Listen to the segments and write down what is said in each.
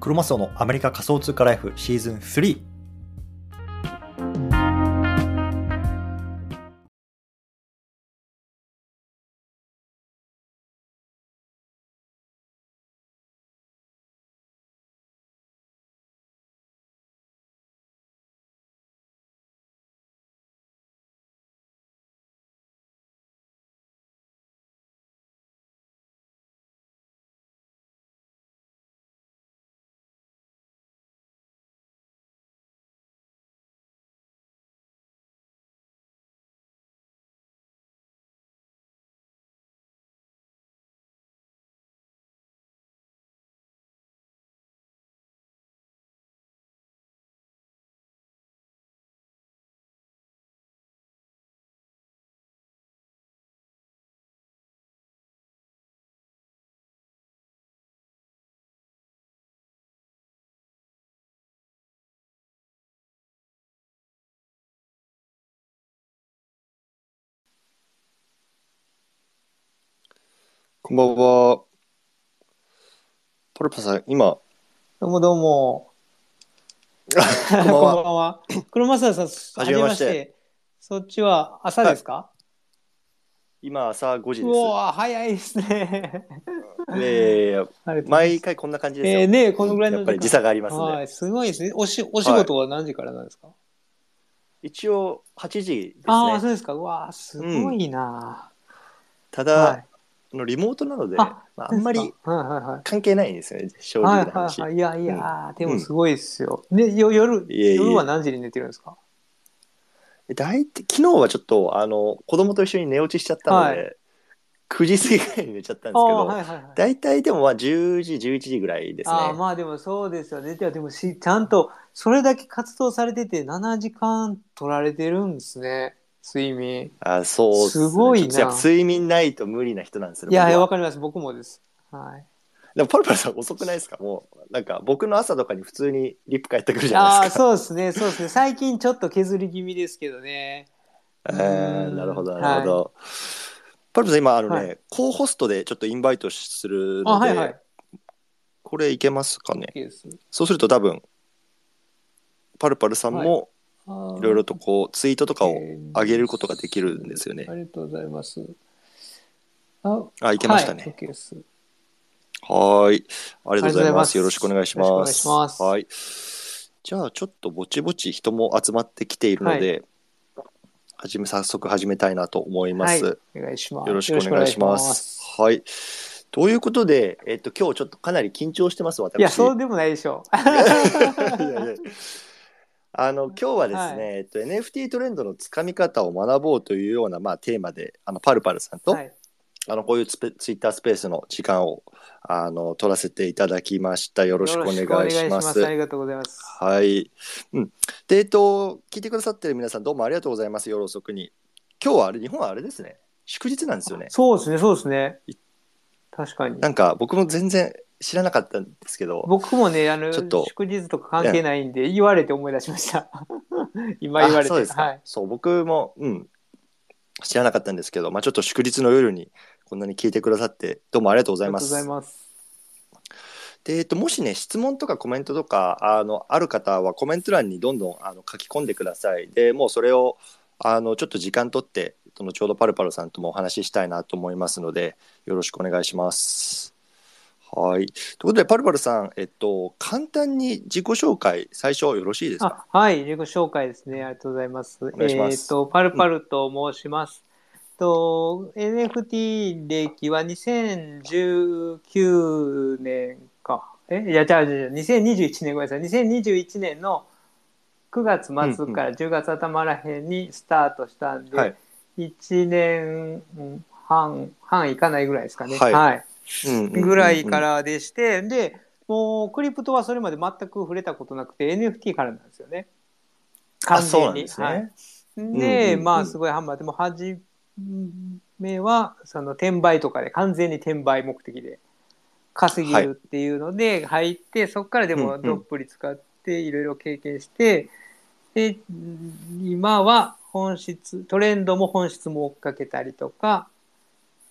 クロマスオのアメリカ仮想通貨ライフシーズン3。こんばんは。ポルパさん、今、どうもどうも。こんばんこんばんは。は。黒正さん、はじめましてそっちは朝ですか、今、朝5時うでわ早いですね。す。えー、ありがとうございます毎回こんな感じですよ。えー、ねこのぐらいのやっぱり時差がありますね。はい、すごいですね。おしお仕事は何時からなんですか、一応、8時ですああ、ね。そうですか。うわすごいな、ただ、はいあのリモートなので、あまあ、あんまりはいはいはい。関係ないんですよね、正はい直な話。はいはい。いやいや、でもすごいですよ。で、よ夜、夜は何時に寝てるんですか？大体昨日はちょっと、あの、子供と一緒に寝落ちしちゃったので、は9時過ぎぐらいに寝ちゃったんですけど、はいはいはい。大体でもまあ10時、11時ぐらいですね。ああまあでもそうですよね。ででもしちゃんとそれだけ活動されてて7時間取られてるんですね。睡眠。あそうっすごいなちょっとやっぱ睡眠ないと無理な人なんですよいや、僕はわかります。僕もです。はい。でもパルパルさん遅くないですか？もうなんか僕の朝とかに普通にリップ返ってくるじゃないですか。そうですね。そうですね。最近ちょっと削り気味ですけどね。えーなるほどなるほど。パルパルさん今あのね、はいコーホストでちょっとインバイトするあ、ので、はいはい。これいけますかね？OK です。そうすると多分パルパルさんもいろいろとこうツイートとかをえー上げることができるんですよね。ありがとうございます。あ、あいけましたね。はい、い。ありがとうございま。ますすよろしくお願いします。いしますはい。じゃあ、ちょっとぼちぼち人も集まってきているので、はじめ、早速始めたいなと思います。はい。お願いします。よろしくお願いします。はい。ということで、えっと、今日ちょっとかなり緊張してます、私。いや、そうでもないでしょう。いやいやあの今日はですね、はいえっと、NFT トレンドのつかみ方を学ぼうというような、まあ、テーマであのパルパルさんと、はい。あのこういうツペツイッタースペースの時間をあの取らせていただきました。よろしくお願いします。ありがとうございます。はい。うん。で、えっと、聞いてくださってる皆さんどうもありがとうございます。夜遅くに。今日はあれ、日本はあれですね。祝日なんですよね。そうですね、そうですね。確かに。なんか僕も全然知らなかったんですけど、僕もね、あのちょっと祝日とか関係ないんで、言われて思い出しました。今言われて。あそうですか、はい。そう、僕も、うん、知らなかったんですけど、まあちょっと祝日の夜にこんなに聞いてくださって、どうもありがとうございます。ありがとうございます。で、えっと、もしね、質問とかコメントとか、あの、ある方はコメント欄にどんどんあの書き込んでください。で、もうそれを、あの、ちょっと時間取って、そのちょうどパルパルさんともお話ししたいなと思いますので、よろしくお願いします。はい。ということで、パルパルさん、えっと、簡単に自己紹介、最初よろしいですか？あはい、自己紹介ですね。ありがとうございます。願いしますえっ、と、パルパルと申します。と NFT 歴は2019年か。え？いや、じゃあ、じゃあ2021年ごめんなさい。2021年の9月末から10月頭らへんにスタートしたんで、はい。1年半、半いかないぐらいですかね。はいはい。うんうんうんうんぐらいか。らでして、で、もうクリプトはそれまで全く触れたことなくて NFT からなんですよね。あ、そうなんですね。はい、うんうんまあすごいハンマーでも初めはその転売とかで完全に転売目的で稼げるっていうので入って、そこからでうんうんもどっぷり使っていろいろ経験して、で今は本質トレンドも本質も追っかけたりとか、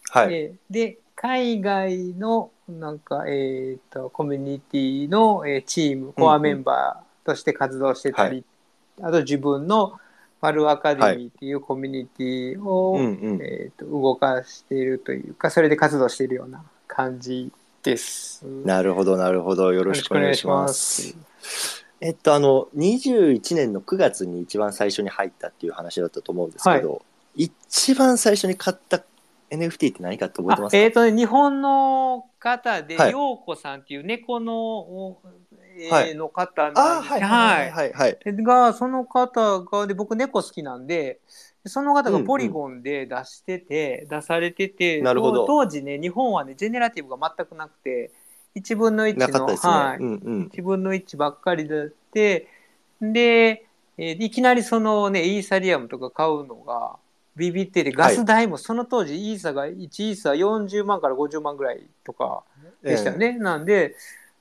はい。えーで海外のなんか、えー、とコミュニティの、えーチームコアメンバーとして活動してたり、あと自分のマルアカデミーっていうコミュニティを、うんうん。えー、と動かしているというかそれで活動しているような感じです。なるほどなるほど。よろしくお願いします。えっとあの21年の9月に一番最初に入ったっていう話だったと思うんですけど、一番最初に買った NFT って何かって覚えてますか？あえっ、とね日本の方で、はい。陽子さんっていう猫の、おえーはい。の方あなんですはいはいはいはい。でがその方がで僕猫好きなんででその方がポリゴンで出してて、出されててなるほど。当時ね日本はねジェネラティブが全くなくて1分の1の、ね。はい。うんうん。1分の1ばっかりだってで、えーいきなりそのねイーサリアムとか買うのがビビっててガス代もその当時イーサが1イーサ40万から50万ぐらいとかでしたよね、なんで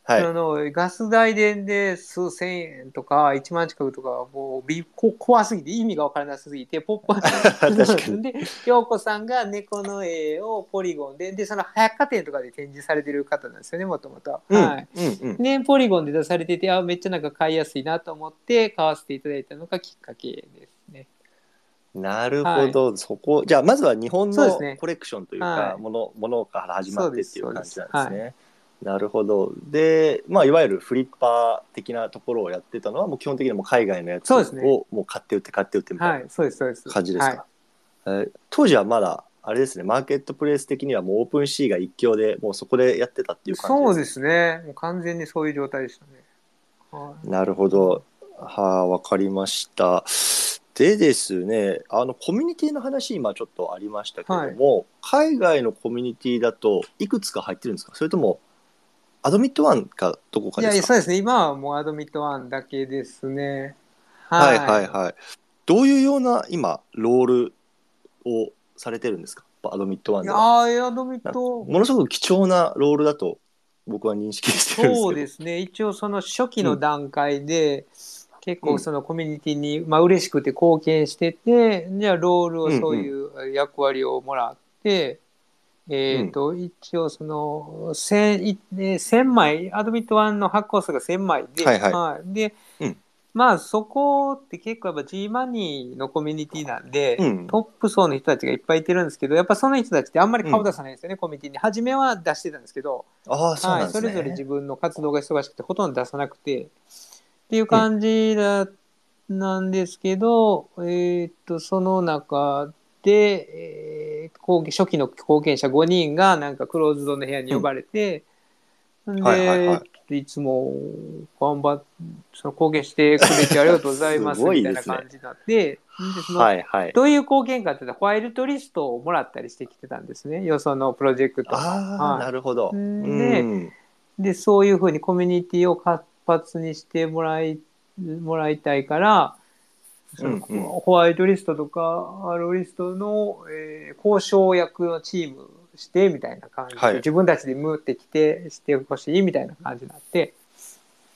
はい。あのガス代でで数千円とか1万近くとかもうびこ怖すぎて意味が分からなすぎてポップ確かに。で陽子さんが猫の絵をポリゴンででその百貨店とかで展示されてる方なんですよねもともと。うんはいうんうん。ね、ポリゴンで出されててあめっちゃなんか買いやすいなと思って買わせていただいたのがきっかけですね。なるほど、そこじゃあまずは日本のコレクションというか、はいものものから始まってっていう感じなんですね。なるほどで、まあ、いわゆるフリッパー的なところをやってたのはもう基本的にもう海外のやつをもう買って売って買って売ってみたい。な感じですか、はえー当時はまだあれですねマーケットプレイス的にはもうオープンシーが一強でもうそこでやってたっていい、う感じそうですね。もう完全にそういう状態でしたね。はいなるほど。はあ、わかりました。でですね、あのコミュニティの話今ちょっとありましたけども、海外のコミュニティだといくつか入ってるんですか？それともアドミットワンかどこかいやいや、ですかそうですね。今はもうアドミットワンだけですね。はいはいはい。どういうような今ロールをされてるんですか？アドミットワンいやでは。ーアドミット、ものすごく貴重なロールだと僕は認識してるんですけど。そうですね。一応その初期の段階で、結うん。構そのコミュニティに、まあ嬉しくて貢献してて、じゃあロールをそういう役割をもらって、えっ、と、一応その、千、いね千枚、アドミット1の発行数が1000枚で、はいはい。で、うん。まあそこって結構やっぱ G マニーのコミュニティなんで、うん。トップ層の人たちがいっぱいいてるんですけど、やっぱその人たちってあんまり顔出さないんですよね、コミュニティに。初めは出してたんですけど、ああ、そうなんはい、ですね。それぞれ自分の活動が忙しくてほとんど出さなくてっていう感じだ、なんですけど、えーっとその中で、えー後初期の後見者5人がなんかクローズドの部屋に呼ばれて、で、はいはいはい。いつも頑張っその貢献してくれてありがとうございます みたいな感じになってでそのはいはい。どういう貢献かっていうとホワイトリストをもらったりしてきてたんですね。よそのプロジェクト。ああ、はい。なるほど。でうん。でそういうふうにコミュニティを活発にしてもらいもらいたいから、うんうん。ホワイトリストとかアローリストの、えー交渉役のチームしてみたいな感じで、はい。自分たちでムーってきてしてほしいみたいな感じになって、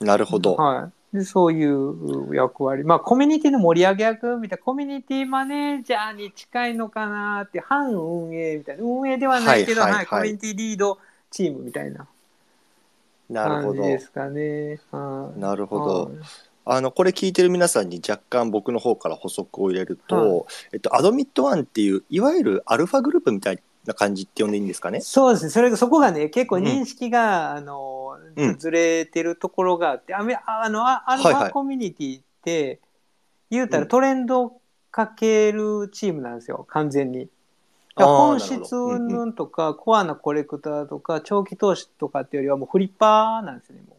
なるほど。はい、でそういう役割。まあコミュニティの盛り上げ役みたいなコミュニティマネージャーに近いのかなって反運営みたいな。運営ではないけど、はいはいはい。はいコミュニティリードチームみたいななるほど。感じですかね。はい。なるほど。はい。あのこれ聞いてる皆さんに若干僕の方から補足を入れると、えっと、アドミットワンっていういわゆるアルファグループみたいな感じって呼んでいいんですかね？そうですね。それがそこがね、結構認識が、あのうん。ずれてるところがあって、あめあのあアルフはいはい。ァコミュニティって、言うたうん。らトレンドかけるチームなんですよ、完全に。あー本質どうんうん云々とか、コアなコレクターとか、長期投資とかっていうよりはもうフリッパーなんですね、も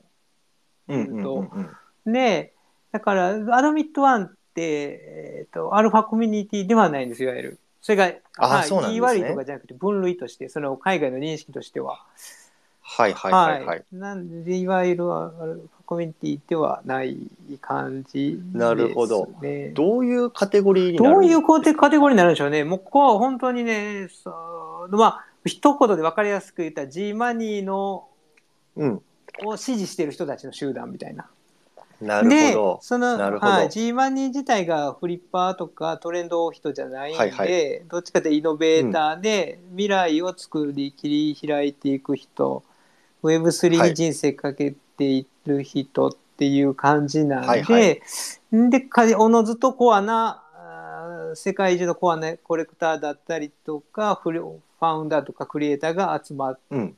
う。うんうんうんうんで、だから、アドミットワンって、えっ、と、アルファコミュニティではないんですよ、いわゆる。それが、あはい、そうなんですね言い悪いとかじゃなくて、分類として、その海外の認識としては。はいはいはいはい。なんで、いわゆるアルファコミュニティではない感じです、ね。なるほどどどういうカテゴリーになるういうカテカテゴリーになるんでしょうね。もうここは本当にね、そうまあ、一言で分かりやすく言ったら G マニーのうん、を支持してる人たちの集団みたいな。なるほでど。そのなるほどはい、G マニー自体がフリッパーとかトレンド人じゃないんで、はいはいどっちかというとイノベーターで未来を作り切り開いていく人 Web3 に人生かけている人っていう感じなんで、はいはいで、かおのずとコアな、世界中のコアなコレクターだったりとか、ファウンダーとかクリエイターが集まっうん。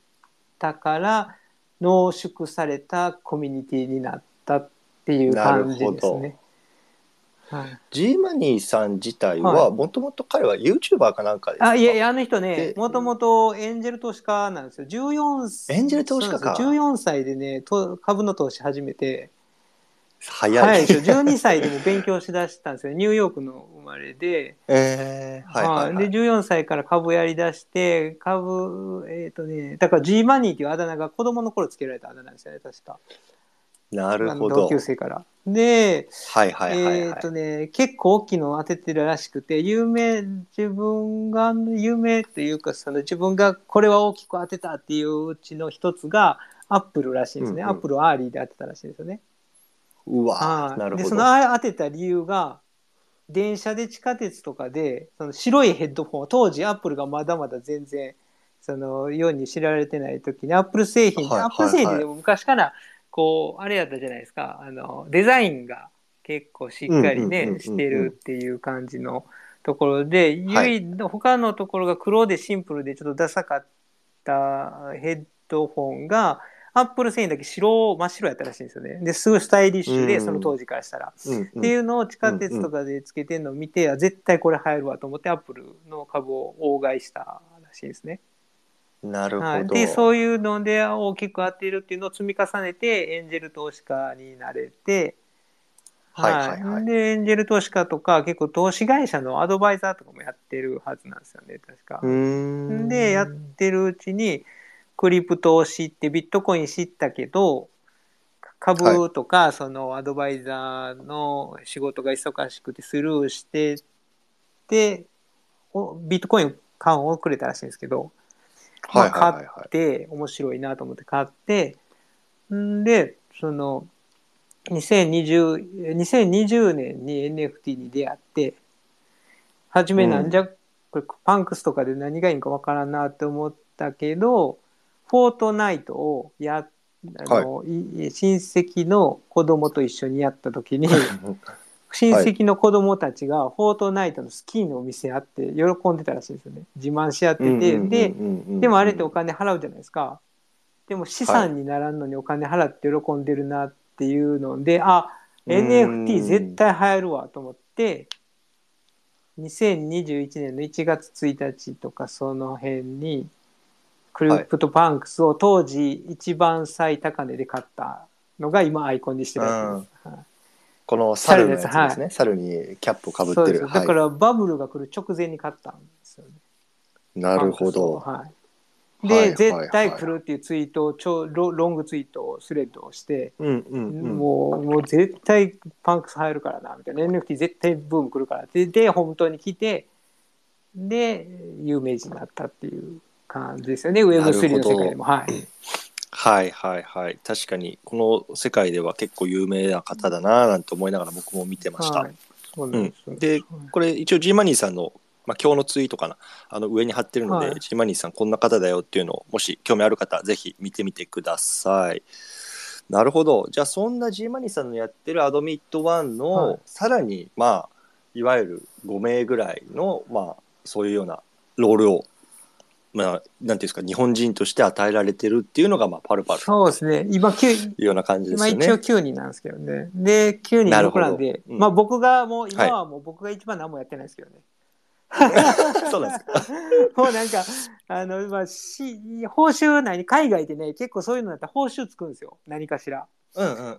たから、濃縮されたコミュニティになったっていう感じですね。はい、G マニーさん自体はは、もともと彼は YouTuber かなんかですか？あいやいやあの人ねでもともとエンジェル投資家なんですよ。14歳エンジェル投資家か。そうなんですよ14歳でねと株の投資始めて。早い。早いでしょ12歳でも勉強しだしたんですよ。ニューヨークの生まれで,、えー、はいはい、はい。で14歳から株やりだして株えっ、とねだから G マニーっていうあだ名が子供の頃つけられたあだ名ですよね確かなるほど同。級生からではいはいはい、はい。えっ、とね、結構大きいのを当ててるらしくて、有名、自分が、有名っていうか、その自分がこれは大きく当てたっていううちの一つが、アップルらしいんですね。うんうんアップルを early で当てたらしいんですよね。うわなるほど。その当てた理由が、電車で地下鉄とかで、その白いヘッドフォン、当時アップルがまだまだ全然、その世に知られてない時に、アップル製品、はいはいはいアップル製品でも昔から、こう、あれやったじゃないですか、あの、デザインが結構しっかりうんうんうんうんうね、んしてるっていう感じのところで、はい他のところが黒でシンプルでちょっとダサかったヘッドフォンが、アップル製品だけ白、真っ白やったらしいんですよね。で、すごいスタイリッシュで、うんその当時からしたら。うんうんっていうのを地下鉄とかでつけてるのを見て、あ絶対これ流行るわと思ってアップルの株を大買いしたらしいですね。なるほど。はい、でそういうので大きく当てるっていうのを積み重ねてエンジェル投資家になれて、はいはいはい。でエンジェル投資家とか結構投資会社のアドバイザーとかもやってるはずなんですよね確か。うーん。でやってるうちにクリプトを知ってビットコイン知ったけど株とかそのアドバイザーの仕事が忙しくてスルーしてでおビットコイン買うのをくれたらしいんですけど、まあ。買って面白いなと思って買ってんでその2020 2020年に NFT に出会って初めなんじゃ、これパンクスとかで何がいいんかわからんなって思ったけどフォートナイトをやあの、い親戚の子供と一緒にやった時に 親戚の子供たちがフォートナイトのスキーのお店あって喜んでたらしいんですよね。自慢し合ってて、ででもあれってお金払うじゃないですか。でも資産にならんのにお金払って喜んでるなっていうので、あ、うん。NFT 絶対流行るわと思って、2021年の1月1日とかその辺に、クリプトパンクスを当時一番最高値で買ったのが今アイコンにしてるやつです。はいこの猿のやつです猿ね。猿にキャップをかぶってる。だからバブルが来る直前に買ったんですよね。い、なるほど。はい。で、はいはい絶対来るっていうツイートを超ロ long ツイートをスレッドをして、うんうんうん。もうもう絶対パンクス入るからなみたいな NFT 絶対ブーム来るからってで本当に来てで有名人になったっていう感じですよね Web3 の世界でもはいはいはいはい。確かに、この世界では結構有名な方だなぁなんて思いながら僕も見てました。はいそうなんですよで、これ一応 G マニーさんの、まあ、今日のツイートかな。あの上に貼ってるので、はい G マニーさんこんな方だよっていうのを、もし興味ある方、ぜひ見てみてください。なるほど。じゃあそんな G マニーさんのやってるアドミット1の、はいさらに、まあ、いわゆる5名ぐらいの、まあ、そういうようなロールを、まあ、なんていうんですか、日本人として与えられてるっていうのが、まあ、パルパルそうですね今9いうような感じですよね。今一応9人なんですけどねで9人僕なんで、うんまあ僕がもう今はもう僕が一番何もやってないですけどね、そうなんですか。もうなんか、あの、まあ、し、報酬内に、海外でね、結構そういうのだったら報酬つくんですよ。何かしら。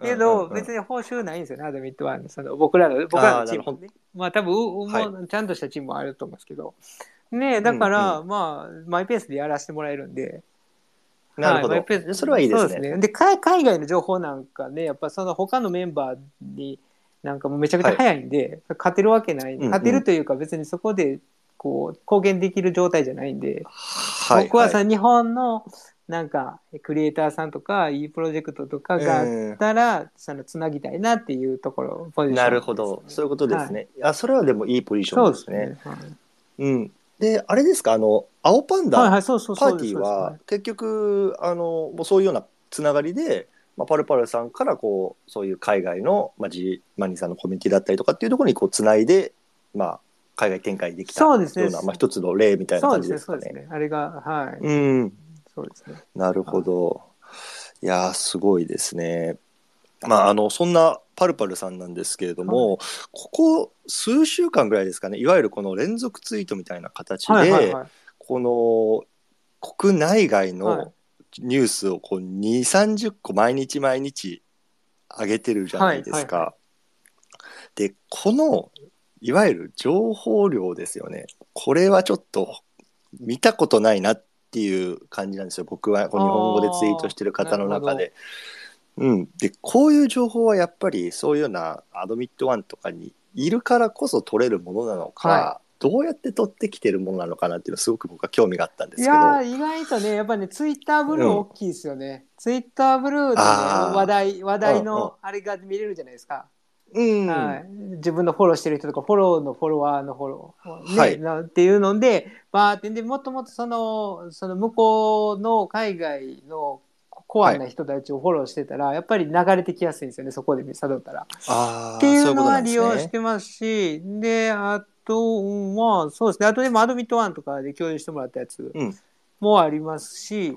けど、別に報酬ないんですよね、アドミットは。その僕らの、僕らのチームもね。まあ多分、うはいもうちゃんとしたチームもあると思うんですけど。ねだから、うん。まあ、マイペースでやらせてもらえるんで。なるほど、はいマイペース。それはいいですそうね。で海海外の情報なんかね、やっぱその他のメンバーになんかもうめちゃくちゃ早いんで、勝てるわけない、うんうん。勝てるというか別にそこでこう貢献できる状態じゃないんで、はい僕はさ、い日本のなんかクリエイターさんとかいいプロジェクトとかがあったら、そのつなぎたいなっていうところポジションなるほど、そういうことですね。あ、それはでもいいポジションそうでね。ですすね。はい。うん。で、あれですか、あの、青パンダ、パーティーは結局あのもうそういうようなつながりで、まあ、パルパルさんからこうそういう海外の、まあ、ジマニーさんのコミュニティだったりとかっていうところにこうつないで、まあ、海外展開できたよそうですね。まあ、一つの例みたいな感じですかね。そうですね。あれがはい、うん。そうですね。なるほど。いやーすごいですね。まああのそんなパルパルさんなんですけれども、ここ数週間ぐらいですかねいわゆるこの連続ツイートみたいな形で、はいはいはい。この国内外はい。のニュースをこう2 3 0個毎日毎日上げてるじゃないですか。はいはでこのいわゆる情報量ですよね。これはちょっと見たことないなっていう感じなんですよ。僕はこう日本語でツイートしてる方の中で。うん、でこういう情報はやっぱりそういうようなアドミットワンとかにいるからこそ取れるものなのか、はどうやって取ってきてるものなのかなっていうのはすごく僕は興味があったんですけど。いやー意外とねやっぱりねツイッターブルー大きいですよね、ツイッターブルーでね話題話題うんうん。のあれが見れるじゃないですか、うん。はい、自分のフォローしてる人とかフォローのフォロワーのフォロー、ねはい。なっていうのでバーって。でもっともっとそのその向こうの海外のコアな人たちをフォローしてたら、やっぱり流れてきやすいんですよねそこで探ったら。っていうのは利用しねてますしであとまあそうですね。あとでもアドミットワンとかで共有してもらったやつうん。もありますし、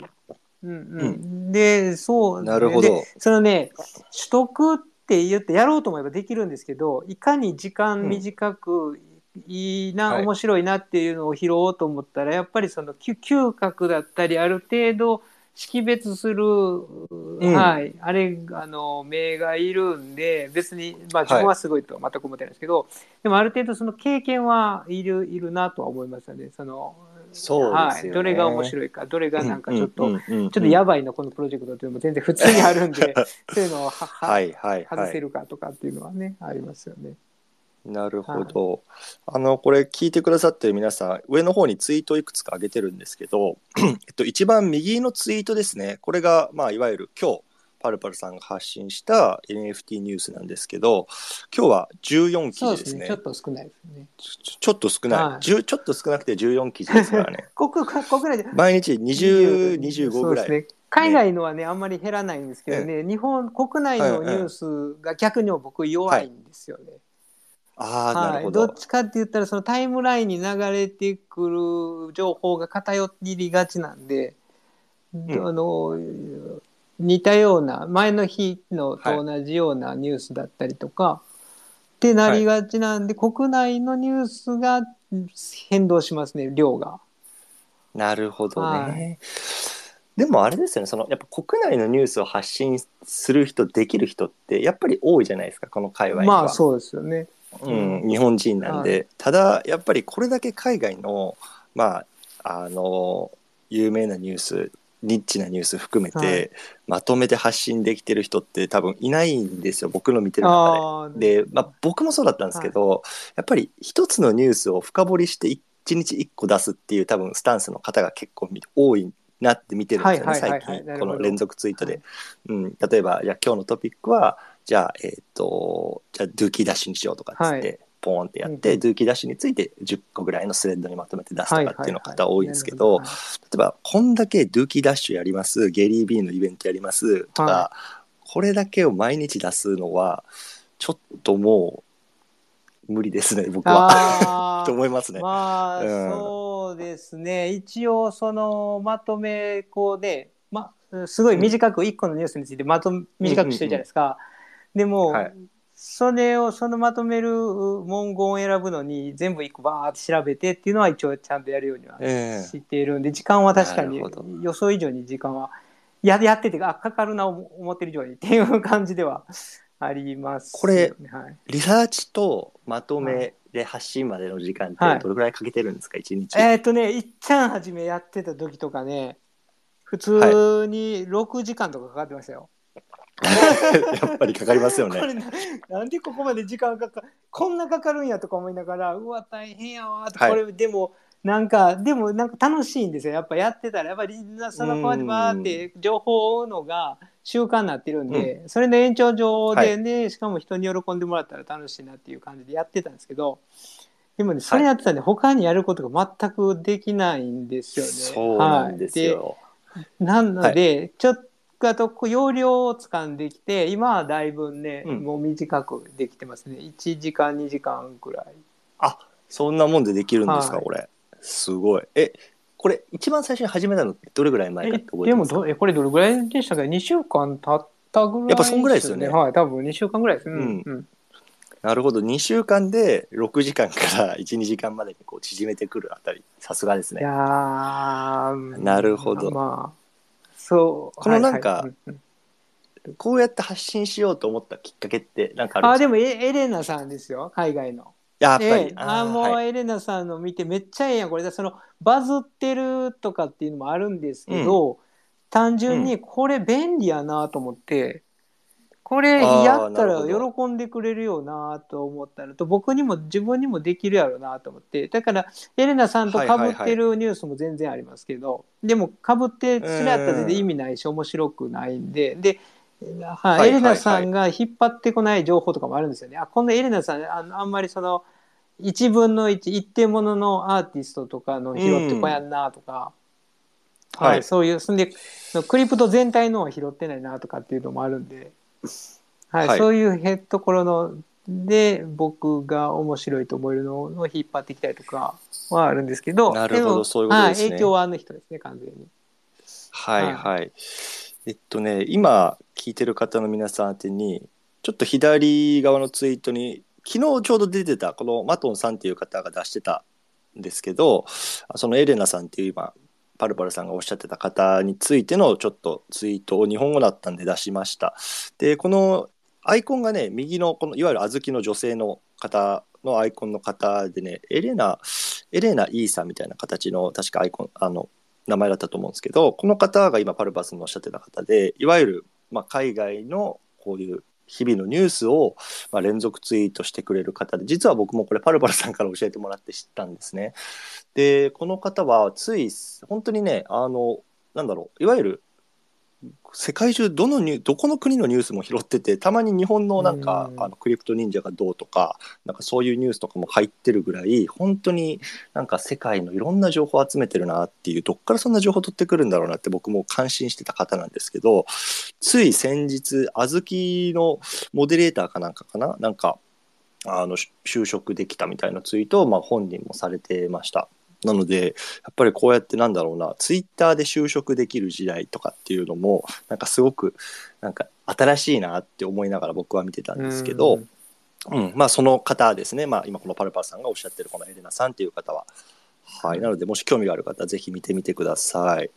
うんうん。でそうなるほど。でそのね取得って言ってやろうと思えばできるんですけどいかに時間短くいいな、はい。面白いなっていうのを拾おうと思ったらやっぱりその嗅嗅覚だったりある程度識別する、ん。はい、あれあの目がいるんで別に、まあ、自分はすごいとは全く思ってないですけど、でもある程度その経験はいるいるなとは思いましたね。そのそうね。はい、どれが面白いかどれがなんかちょっと、ちょっとやばいなこのプロジェクトっていうのも全然普通にあるんでそういうのをはははいはいはい外せるかとかっていうのはねありますよね。なるほど、あのこれ聞いてくださってる皆さん上の方にツイートいくつか上げてるんですけど、えっと、一番右のツイートですね。これが、まあ、いわゆる今日パルパルさんが発信した NFT ニュースなんですけど今日は14記事ですすね。ねちょっと少ないですね。ちちょっと少ない、はい。10ちょっと少なくて14記事ですからね。国国内で。毎日2025ぐらい、ね。海外のはねあんまり減らないんですけどね、日本国内のニュースが逆に僕弱いんですよね。ああ、なはい、るほど。どっちかって言ったらそのタイムラインに流れてくる情報が偏りがちなんで、ん。あの似たような前の日のと同じようなニュースだったりとか、ってなりがちなんで、国内のニュースが変動しますね量が。なるほどね、はでもあれですよねそのやっぱ国内のニュースを発信する人できる人ってやっぱり多いじゃないですかこの界隈には、まあそうですよね。うん、日本人なんで、はただやっぱりこれだけ海外のまああの有名なニュースニッチなニュース含めて、はい。まとめて発信できてる人って多分いないんですよ。僕の見てる中で。で、まあ、僕もそうだったんですけど、やっぱり一つのニュースを深掘りして一日一個出すっていう多分スタンスの方が結構多いなって見てるんですよね、はいはいはいはい最近。この連続ツイートで。はい。うん、例えばじゃあ今日のトピックはじゃあえっ、とじゃあドゥーキーダッシュにしようとかっつって、はい。ポーンってやって、うんドゥーキーダッシュについて10個ぐらいのスレッドにまとめて出すとかっていうの方多いんですけど、例えばこんだけドゥーキーダッシュやりますゲリー・ビーのイベントやりますとか、はこれだけを毎日出すのはちょっともう無理ですね僕は。と思いますね。まあ、うん。そうですね。一応そのまとめこうで、ま、すごい短く1個のニュースについてまとめ短くしてるじゃないですか。でも、はい。それをそのまとめる文言を選ぶのに全部1個バーって調べてっていうのは一応ちゃんとやるようにはええ。しているんで時間は確かに予想以上に時間はややっててあかかるな思ってる以上にっていう感じではあります、これはい、リサーチとまとめで発信までの時間ってはい。どれぐらいかけてるんですか、一日。えーっとねいっちゃんはじめやってた時とかね普通に6時間とかかかってましたよ。やっぱりかかりますよね。これななんでここまで時間かかこんなかかるんやとか思いながらうわ大変やわとはい。これでもなんかでもなんか楽しいんですよ。やっぱやってたらやっぱりなそのこうやってバーって情報を追うのが習慣になってるんで、それの延長上でね、しかも人に喜んでもらったら楽しいなっていう感じでやってたんですけどでもね、それやってたらね、他にやることが全くできないんですよね。そうなんですよ。はい、でなので、ちょっとこう容量を掴んできて、今はだいぶね、うんもう短くできてますね。1時間、2時間ぐらい。あそんなもんでできるんですか、はいこれ。すごい。え、これ一番最初に始めたのってどれぐらい前かって覚えでもてますか？どえこれどれぐらいでしたか ?2 週間経ったぐらい、やっぱそんぐらいですよねはい、多分2週間ぐらいです。うん。うんうんなるほど。2週間で6時間から1、2時間までにこう縮めてくるあたり、さすがですね。いやーなるほどまあ、そう。このなんかはいはい。うんうん。こうやって発信しようと思ったきっかけってなんかああ、るんですか？でもエエレナさんですよ、海外の。やっぱり。ええ。あーもうはい。エレナさんの見てめっちゃええやんこれ。でそのバズってるとかっていうのもあるんですけど、単純にこれ便利やなと思ってこれやったら喜んでくれるよなと思ったのと僕にも自分にもできるやろなと思って。だからエレナさんとかぶってるニュースも全然ありますけど、でもかぶってそれやったら全然意味ないし面白くないんで。ではい、はいエレナさんが引っ張ってこない情報とかもあるんですよね。あこのエレナさんあのあんまりその1分の1一定もののアーティストとかの拾ってこやんなとか、はい。はいそういうそんでクリプト全体のは拾ってないなとかっていうのもあるんで、はいはいそういうへところので僕が面白いと思えるのを引っ張ってきたりとかはあるんですけどなるほどもそういうことですねはい、影響はあの人ですね完全に。はいはい。えっとね、今聞いてる方の皆さん宛てに、ちょっと左側のツイートに、昨日ちょうど出てた、このマトンさんっていう方が出してたんですけど、そのエレナさんっていう今、パルパルさんがおっしゃってた方についてのちょっとツイートを日本語だったんで出しました。で、このアイコンがね、右のこのいわゆる小豆の女性の方のアイコンの方でね、エレナ、エレナ・イーさんみたいな形の確かアイコン、あの、名前だったと思うんですけどこの方が今パルパスのおっしゃってた方でいわゆる、まあ、海外のこういう日々のニュースを、まあ、連続ツイートしてくれる方で実は僕もこれパルパルさんから教えてもらって知ったんですね。でこの方はつい本当にねあのなんだろういわゆる世界中どのニュどこの国のニュースも拾っててたまに日本のなんかうんあのクリプト忍者がどうとかなんかそういうニュースとかも入ってるぐらい本当になんか世界のいろんな情報を集めてるなっていうどっからそんな情報取ってくるんだろうなって僕も感心してた方なんですけどつい先日小豆のモデレーターかなんかかななんかあのし就職できたみたいなツイートをまあ本人もされてました。なのでやっぱりこうやってなんだろうなツイッターで就職できる時代とかっていうのもなんかすごくなんか新しいなって思いながら僕は見てたんですけど、うん。まあ、その方ですね、まあ、今このパルパルさんがおっしゃってるこのエレナさんっていう方は、はい、なのでもし興味がある方はぜひ見てみてください。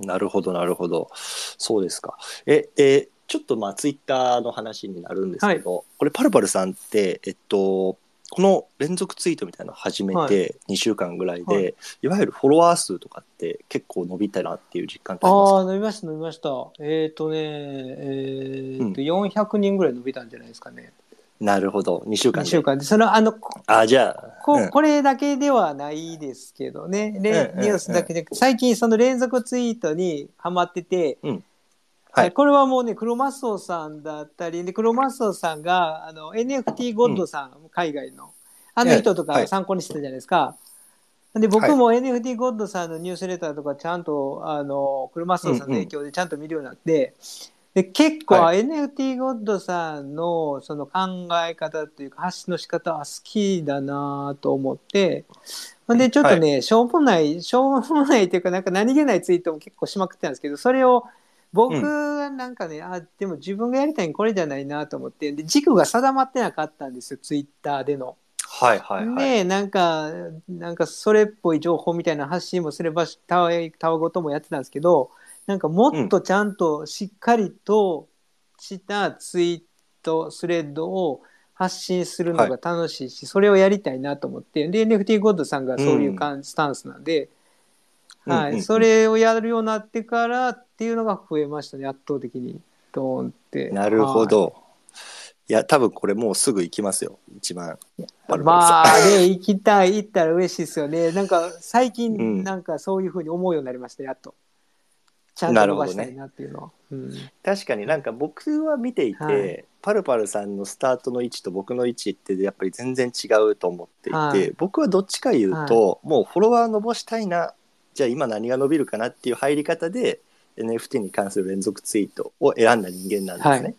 なるほどなるほど。そうですか。ええちょっとまあツイッターの話になるんですけど、これパルパルさんってえっとこの連続ツイートみたいなのを始めはて2週間ぐらいで、、はい。わゆるフォロワー数とかって結構伸びたなっていう実感ってありますか？ああ、伸びました、伸びました。えっ、とね、えっ、と、400人ぐらい伸びたんじゃないですかね。なるほど。2週間2で週間で。その、あの、こあじゃあ、こうん。これだけではないですけどね、れうんうん。ニュースだけで、最近その連続ツイートにハマってて、うんはい。はいこれはもうね、クロマッソさんだったり、でクロマッソさんがあの NFT ゴッドさん、海外の、あの人とかはい。参考にしてたじゃないですか。で僕も NFT ゴッドさんのニュースレターとかちゃんとあのクロマッソさんの影響でちゃんと見るようになって、で結構、は NFT ゴッドさんのその考え方っていうか発信の仕方は好きだなと思ってほんでちょっとね、しょうもないしょうもないっていうかなんか何気ないツイートも結構しまくってたんですけどそれを僕はなんかね、あでも自分がやりたいのこれじゃないなと思ってで軸が定まってなかったんですよツイッターでの。はいはいはい。でなんかなんかそれっぽい情報みたいな発信もすればたわたわごともやってたんですけどなんかもっとちゃんとしっかりとしたツイートスレッドを発信するのが楽しいし、それをやりたいなと思ってで NFT ゴッドさんがそういう感じ、スタンスなんで、はいうんうんうんそれをやるようになってからっていうのが増えましたね圧倒的にドーンって。なるほはいど。いや、多分これもうすぐ行きますよ。一番。まあね、行きたい、行ったら嬉しいですよね。なんか最うん近、なんかそういうふうに思うようになりました、やっと。ちゃんと伸ばしたいなっていうのは。うん確かになんか僕は見ていて、はいパルパルさんのスタートの位置と僕の位置ってやっぱり全然違うと思っていて、はい僕はどっちか言うと、もうフォロワー伸ばしたいなじゃあ今何が伸びるかなっていう入り方で NFT に関する連続ツイートを選んだ人間なんですね。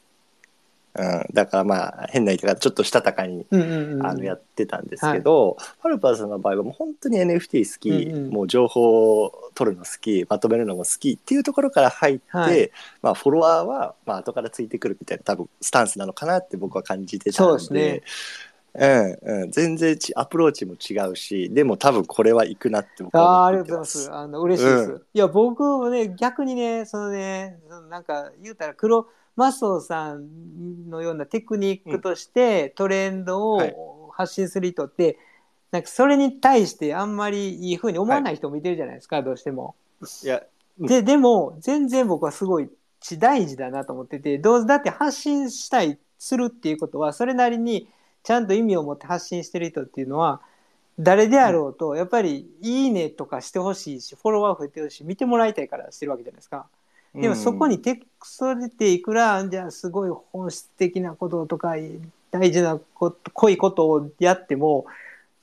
うん、だからまあ変な言い方ちょっとしたたかにうんうんうん、あのやってたんですけど、パルパルさんの場合はもう本当に NFT 好き、うんうん。もう情報を取るの好き。まとめるのも好きっていうところから入って、はい。まあ、フォロワーはまあ後からついてくるみたいな多分スタンスなのかなって僕は感じてたそんで。うですねうんうん、全然ちアプローチも違うしでも多分これはいくなって僕ああはありがとうございます。あの嬉しいです。ういや僕もね逆にねそのねそのなんか言うたら黒マスオさんのようなテクニックとしてトレンドはいを発信する人って、なんかそれに対してあんまりいいふうに思わない人もいてるじゃないですか、どうしても。いやうんででも全然僕はすごい大事だなと思っててどうだって発信したいするっていうことはそれなりにちゃんと意味を持って発信してる人っていうのは誰であろうとやっぱり「いいね」とかしてほしいしフォロワー増えてほしい見てもらいたいからしてるわけじゃないですか。でもそこにテクそれでいくらじゃあすごい本質的なこととか大事なこと濃いことをやっても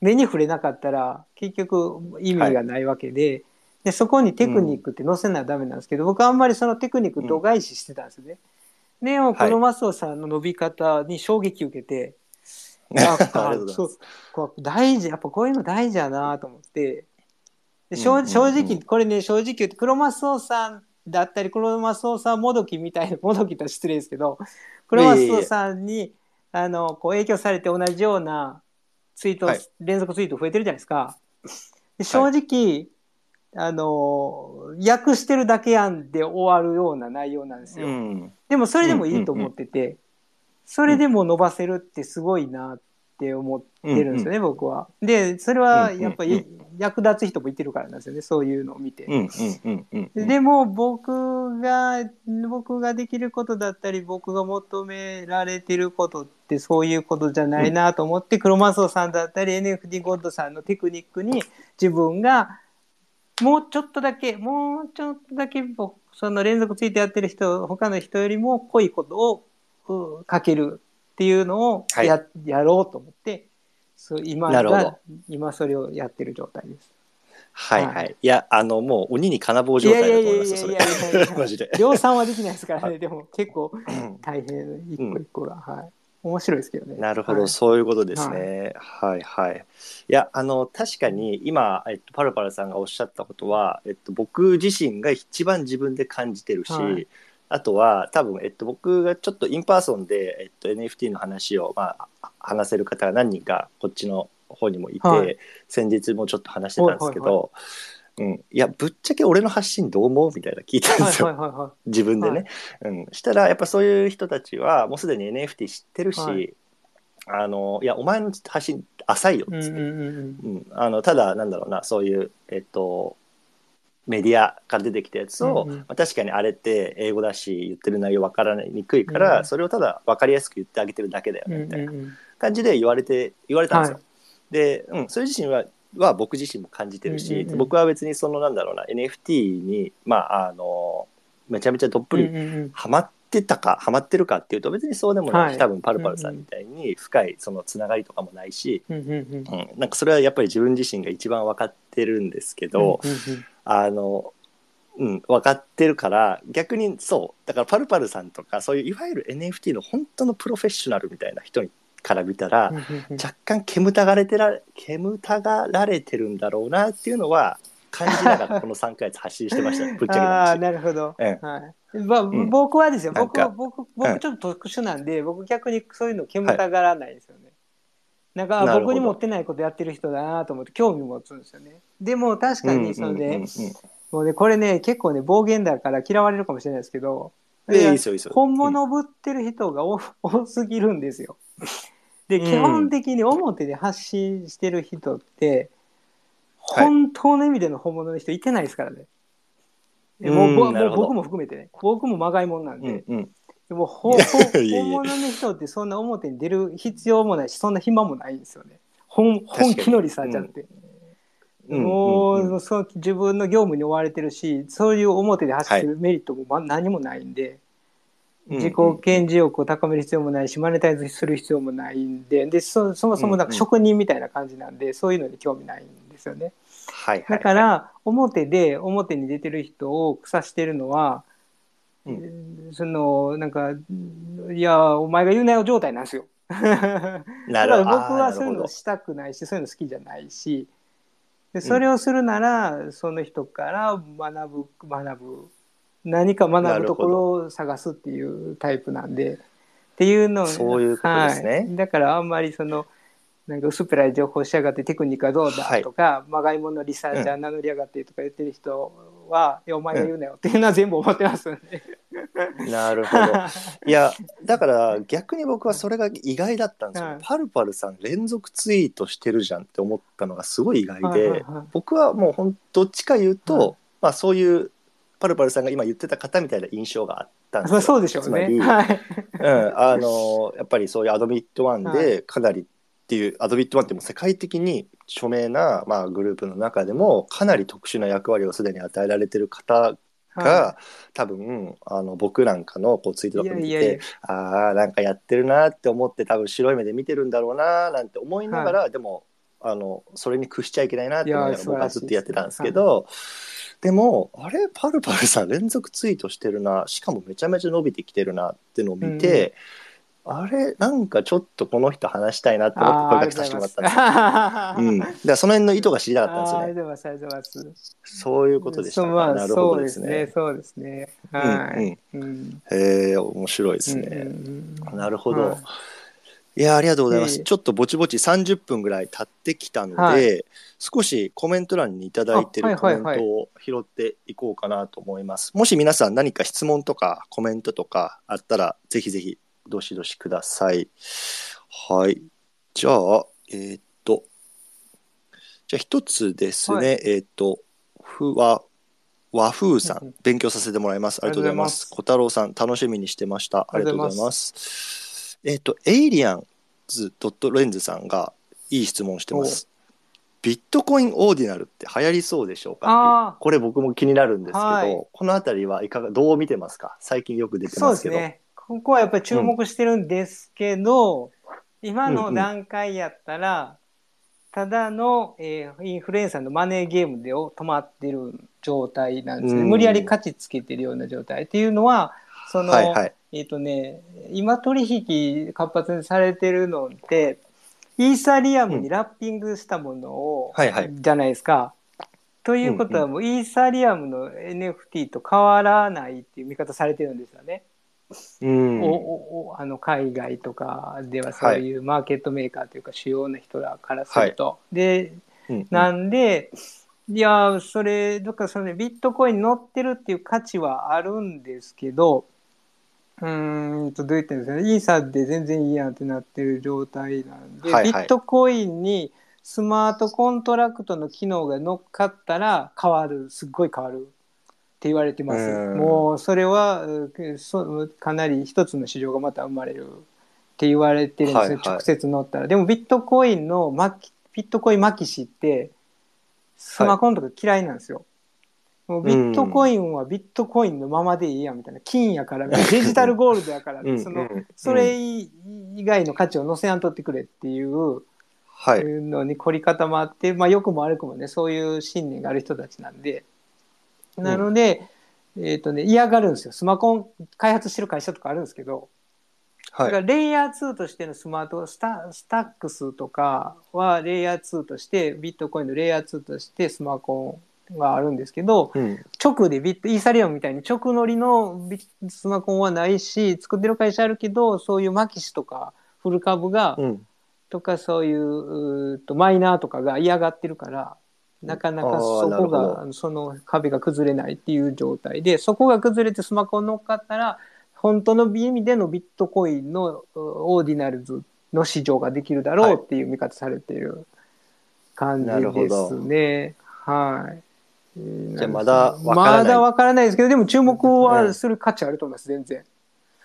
目に触れなかったら結局意味がないわけで,、でそこにテクニックって載せなダメなんですけど、僕はあんまりそのテクニック度外視してたんですよね。でもこのマスオさんの伸び方に衝撃受けて、大事やっぱこういうの大事やなと思って。で正直これね正直言って黒マスオさんだったり黒マスオさんもどきみたいなもどきとは失礼ですけど黒マスオさんにあのこう影響されて同じようなツイート、はい。連続ツイート増えてるじゃないですか。で正直、あの訳してるだけやんで終わるような内容なんですよ。うん。でもそれでもいいと思ってて、それでも伸ばせるってすごいなって思ってるんですよね、僕は。でそれはやっぱり役立つ人もいてるからなんですよねそういうのを見て。うんうんうんうんうんでも僕が僕ができることだったり僕が求められてることってそういうことじゃないなと思って、クロマスオさんだったり NFT ゴッドさんのテクニックに自分がもうちょっとだけもうちょっとだけ僕その連続ツイートやってる人他の人よりも濃いことをうんかけるっていうのをはいや,、やろうと思ってそう今なるほどが今それをやってる状態です。はいは。はいいや、あの、もう鬼に金棒状態だと思いますよ、それいやいやいやいやいや。マジで。量産はできないですからね、はいでも結構大変、一個一個が。はい。面白いですけどね。なるほど、はいそういうことですね。はい、はい、い。や、あの、確かに今、えっと、パルパルさんがおっしゃったことは、えっと、僕自身が一番自分で感じてるし、はいあとは多分、えっと、僕がちょっと in person で、えっと、NFT の話を、まあ、話せる方が何人かこっちの方にもいて、はい。先日もちょっと話してたんですけはいはいど、うん、いやぶっちゃけ俺の発信どう思う？みたいな聞いたんですよ、はいはいはいは 自分でね、うん、したらやっぱそういう人たちはもうすでに NFT 知ってるし、はい。あのいやお前の発信浅いよい。っつって、うんただなんだろうなそういうえっとメディアから出てきたやつを、うんうん。まあ、確かにあれって英語だし言ってる内容分からにくいから、うんそれをただ分かりやすく言ってあげてるだけだようん。ねみたいなうんうん感じで言われて言われたんですよ。はで、うん、それ自身はは僕自身も感じてるし、うんうんうん。僕は別にそのなんだろうな NFT にまああのめちゃめちゃどっぷりうんうんうん。ハマってたかハマってるかっていうと別にそうでもないし、はい。多分パルパルさんみたいに深いそのつながりとかもないし、うんうんうん。うん、なんかそれはやっぱり自分自身が一番分かってるんですけど、うんうんあの、うん、分かってるから逆にそうだからパルパルさんとかそういういわゆる NFT の本当のプロフェッショナルみたいな人から見たら、うんうんうん若干煙たがれてら煙たがられてるんだろうなっていうのは感じながら この3ヶ月発信してましたぶっちゃけたあ。なるほど。うんはい。まあ、ん僕はですよ、僕僕、うん僕ちょっと特殊なんで、僕逆にそういうの煙たがらないですよね。なんか、僕に持ってないことやってる人だなと思って興味持つんですよね。でも確かに、そのね、うんうんうん。うんもうね、これね、結構ね、暴言だから嫌われるかもしれないですけど、本物ぶってる人が多 多すぎるんですよ。で、うん。基本的に表で発信してる人って、はい。本当の意味での本物の人いてないですからね。もう僕も含めてね、僕もまがいもんなんで、うんうんでもほほいやいや本物の人ってそんな表に出る必要もないし、そんな暇もないんですよね。本本気のリサーチャーって。うんもう、うんうんそう自分の業務に追われてるしそういう表で発信するメリットもま何もないんで、自己顕示欲を高める必要もないしマネタイズする必要もないんででそそもそもなんか職人みたいな感じなんで、そういうのに興味ないんですよね。はいはい。だから表で表に出てる人を腐してるのは、うそのなんかいやお前が言うなよ状態なんですよ。なだから僕はそういうのど。したくないしそういうの好きじゃないし。でそれをするなら、その人から学ぶ学ぶ何か学ぶところを探すっていうタイプなんでっていうのをそういうことですね。はい、だからあんまりそのなんか薄っぺらい情報しやがってテクニックはどうだとか、まがいものリサーチャー名乗りやがってとか言ってる人は、いやお前が言うなよっていうのは全部思ってますんで。なるほど。いや、だから逆に僕はそれが意外だったんですよ。はいパルパルさん連続ツイートしてるじゃんって思ったのがすごい意外で、はいはいはい僕はもうほんどっちか言うと、はいまあそういうパルパルさんが今言ってた方みたいな印象があったんですまよ。あそうでしょうつまりね。はい。うん、あのやっぱりそういうアドビットワンはでかなりっていう、アドビットワンってもう世界的に著名な、まあ、グループの中でもかなり特殊な役割をすでに与えられてる方が、は多分あの僕なんかのこうツイートとか見てああなんかやってるなって思って多分白い目で見てるんだろうななんて思いながら、でもあのそれに屈しちゃいけないなって思いながらずっとやってたんですけど。でもあれパルパルさん連続ツイートしてるなしかもめちゃめちゃ伸びてきてるなってのを見て、あれなんかちょっとこの人話したいなって思って声かけさせてもらったんですうん、だからその辺の意図が知りたかったんですよね。ありがとうございます。そういうことでしたなるほどでねそうですすね。。そうですね。はい。うん。へえ面白いですね。うんうんなるほど。はいいやありがとうございます。ちょっとぼちぼち30分ぐらい経ってきたので、はい少しコメント欄にいただいてあるコメントを拾っていこうかなと思います。もし皆さん何か質問とかコメントとかあったら、ぜひぜひどしどしください。はい。じゃあ、えーっと、じゃあ一つですね、はえーっと、ふわ、和風さうん勉強させてもらいます。ありがとうございます。あ小太郎さん、楽しみにしてました。あありりがとうございま。すえっ、と、エイリアンズドットレンズさんがいい質問してます。ビットコインオーディナルって流行りそうでしょうかこれ僕も気になるんですけど、はいこのあたりはいかが、どう見てますか？最近よく出てまけど。ですすね。ここはやっぱり注目してるんですけど、今の段階やったら、ただの、えーインフルエンサーのマネーゲームでを止まってる状態なんですね。うん無理やり価値つけてるような状態っていうのは、その、はいはい。えっ、とね、今取引活発にされてるのって、イーサリアムにラッピングしたものを、はいはいじゃないですか。ということはもうイーサリアムの NFT と変わらないっていう見方されてるんですよね。うん。おおおあの海外とかではそういうマーケットメーカーというか主要な人らからすると。でうんなんでいやそれだからその、ね、ビットコインに乗ってるっていう価値はあるんですけどうーんとどう言ってるんですかね。イーサで全然いいやんってなってる状態なんで、はいはい。ビットコインにスマートコントラクトの機能が乗っかったら変わる。すっごい変わるって言われてます。うん。もうそれはうそかなり一つの市場がまた生まれるって言われてるんです。ね、はいはい。直接乗ったら。でもビットコインのマキビットコインマキシってスマコンとか嫌いなんですよ、もうビットコインはビットコインのままでいいやんみたいな。金やから デジタルゴールドやからうん。そのうん。それ以外の価値を載せやんとってくれっていうはい。のに凝り固まって、まあ良くも悪くもねそういう信念がある人たちなんでなので、えっ、とね嫌がるんですよスマコン開発してる会社とかあるんですけど、だからはい。レイヤー2としてのスマートスタスタックスとかはレイヤー2としてビットコインのレイヤー2としてスマコンがあるんですけどうん。直でビットイーサリアムみたいに直乗りのビスマコンはないし作ってる会社あるけどそういうマキシとかフル株が、うん。とかそういううーとマイナーとかが嫌がってるからなかなかそこがその壁が崩れないっていう状態でそこが崩れてスマホ乗っかったら本当の意味でのビットコインのうオーディナルズの市場ができるだろうっていう見方されている感じでどすね。はい。えーじゃあまだわからないまだわからないですけどでも注目はする価値あると思います全然。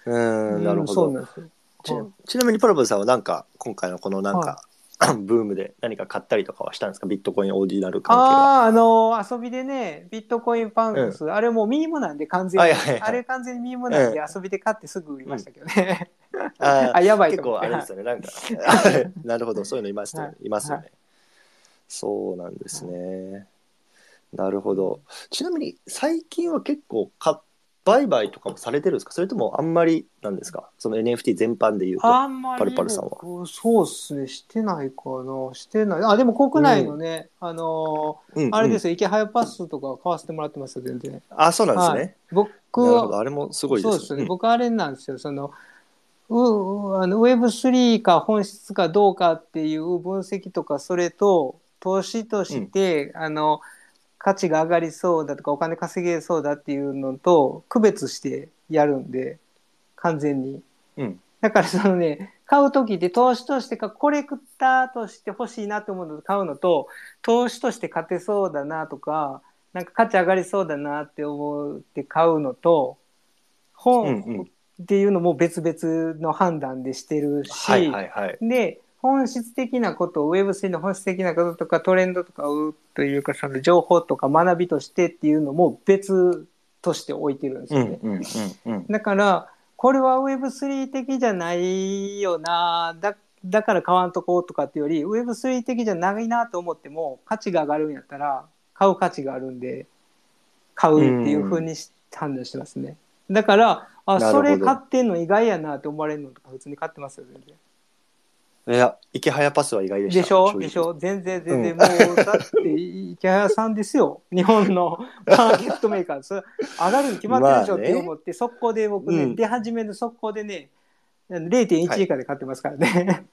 うん、なるほど。なんですよ。ちちなみにパラパルさんはなんか今回のこのなんか、ブームで何か買ったりとかはしたんですか？ビットコインオーディナル関係は。ああ、あの遊びでね、ビットコインパウンドス、あれもうミームなんで完全に、はいはいはいあれ完全にミームなんでう遊びで買ってすぐ売りましたけどね。あ あ、やばい結構あれですよね。なんか なるほどそういうのいました、はいいますよね、はそうなんですね。なるほど。ちなみに最近は結構か売買とかもされてるんですか？それともあんまりなんですか？その NFT 全般で言うと。あんまりパルパルさんは。僕そうっすね、してないかな。してない。あ、でも国内のね、あのうんうん。ーあれですよ、池早パスとか買わせてもらってますよ、全然。あそうなんですね。はい。僕あれもすごいですそうですね、うん。僕あれなんですよ。そのうあの Web3 か本質かどうかっていう分析とかそれと投資として、あの価値が上がりそうだとかお金稼げそうだっていうのと区別してやるんで完全に。うん。だからそのね買う時って投資としてかコレクターとして欲しいなと思うのと買うのと投資として勝てそうだなとかなんか価値上がりそうだなって思って買うのと本っていうのも別々の判断でしてるし。で本質的なことを Web3 の本質的なこととかトレンドとかをというかその情報とか学びとしてっていうのも別として置いてるんですよね。うんうんうんうん。だからこれは Web3 的じゃないよなだだから買わんとこうとかっていうより Web3 的じゃないなと思っても価値が上がるんやったら買う価値があるんで買うっていうふうにし判断してますね。だからあそれ買ってんの意外やなって思われるのとか普通に買ってますよ全然。いや、池早パスは意外でした。でしょ？でしょ？全然全然、うん。もうだって池谷さんですよ。日本のマーケットメーカー。それ上がるに決まってるでしょ？って思って、速攻で僕ね、うん。出始めの速攻でね0.1以下で買ってますからね、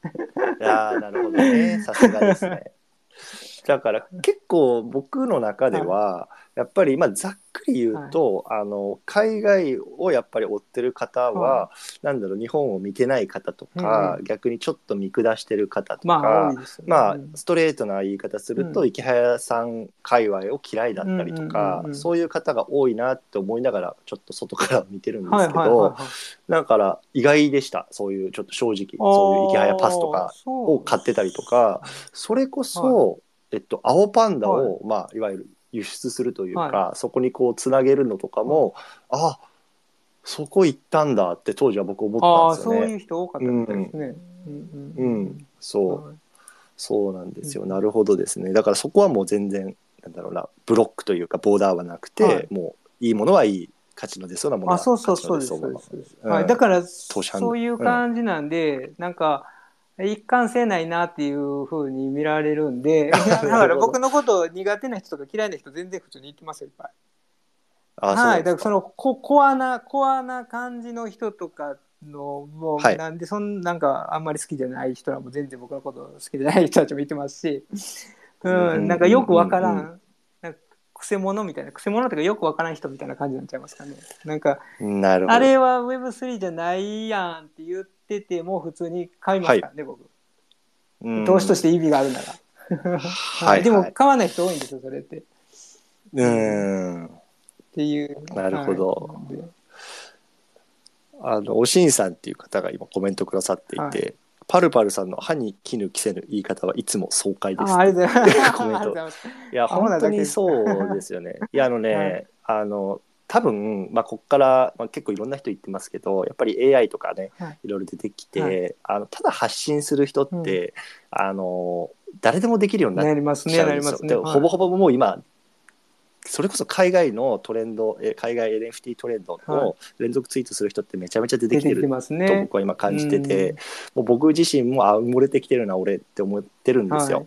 いやーなるほどね。さすがですね。だから結構僕の中では、やっぱりまあざっくり言うと、あの海外をやっぱり追ってる方は、はなんだろう日本を見てない方とか、うん逆にちょっと見下してる方とか、まあね。まあうん。ストレートな言い方すると、うん。池早さん界隈を嫌いだったりとか、そういう方が多いなって思いながらちょっと外から見てるんですはいけど、はいはいはいだから意外でした。そういうちょっと正直そういう池早パスとかを買ってたりとかそれこそ、えっと、青パンダを、まあ、いわゆる輸出するというか、はそこにこうつなげるのとかも、あそこ行ったんだって当時は僕思ったんですよね。そういう人多かったみたいですね、うんううん。ん、そう。はい。そうなんですよ、うんなるほどですね。だからそこはもう全然なんだろうなブロックというかボーダーはなくて、はい。もういいものはいい価値の出そうなものはあそうそう価値そうですの出そうなものそうだからそういう感じなんで、なんか一貫性ないなっていうふうに見られるんで。だから僕のこと苦手な人とか嫌いな人全然普通に言ってますよいっぱい。あはい、だからそのココアなコアな感じの人とかのもう、はいなんでそんなんかあんまり好きじゃない人らも全然僕のこと好きじゃない人たちもいてますし、う うんん、なんかよくわからん,、なんかくせ者みたいなくせ者とかよくわからん人みたいな感じになっちゃいますかね。なんかなるほど。あれは Web3 じゃないやんって言ってても普通に買いますからね、僕。うん投資として意味があるなら。はい でもはい買わない人多いんですよ、それって。っうんていう。なるほどあのおしんさんっていう方が今コメントくださっていて、はパルパルさんの歯に絹着せぬ言い方はいつも爽快ですあありがとうございます。コメントいや本当にそうですよね。いやあのね、はいあの多分、まあ、ここから、まあ、結構いろんな人言ってますけどやっぱり AI とかね、はい。い、ろいろ出てきて、はい。あのただ発信する人って、あの誰でもできるようになっなりますね、ちゃうなんりますね。ですよ。ではい。ほぼほぼもう今それこそ海外のトレンドえ海外 NFT トレンドはの連続ツイートする人ってめちゃめちゃ出てきてるとますね。僕は今感じてて、うん。もう僕自身もあ埋もれてきてるな俺って思ってるんですよ。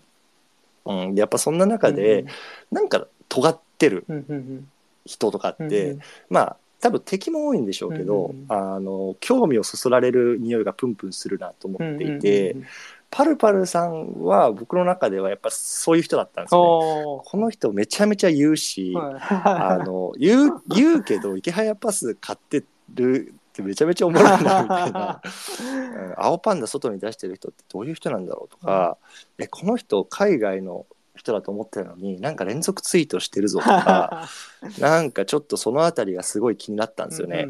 はい。うん、でやっぱそんな中で、なんか尖ってる。うんうんうん人とかって、うんうん。まあ多分敵も多いんでしょうけど、うんうんあの興味をそそられる匂いがプンプンするなと思っていて、うんうんうん。パルパルさんは僕の中ではやっぱそういう人だったんですよね。おこの人めちゃめちゃ言うし、ーあの言う言うけど池早パス買ってるってめちゃめちゃおもろいなみたいな、うん青パンダ外に出してる人ってどういう人なんだろうとか、えこの人海外の人だと思ってるのになんか連続ツイートしてるぞとか なんかちょっとそのあたりがすごい気になったんですよね。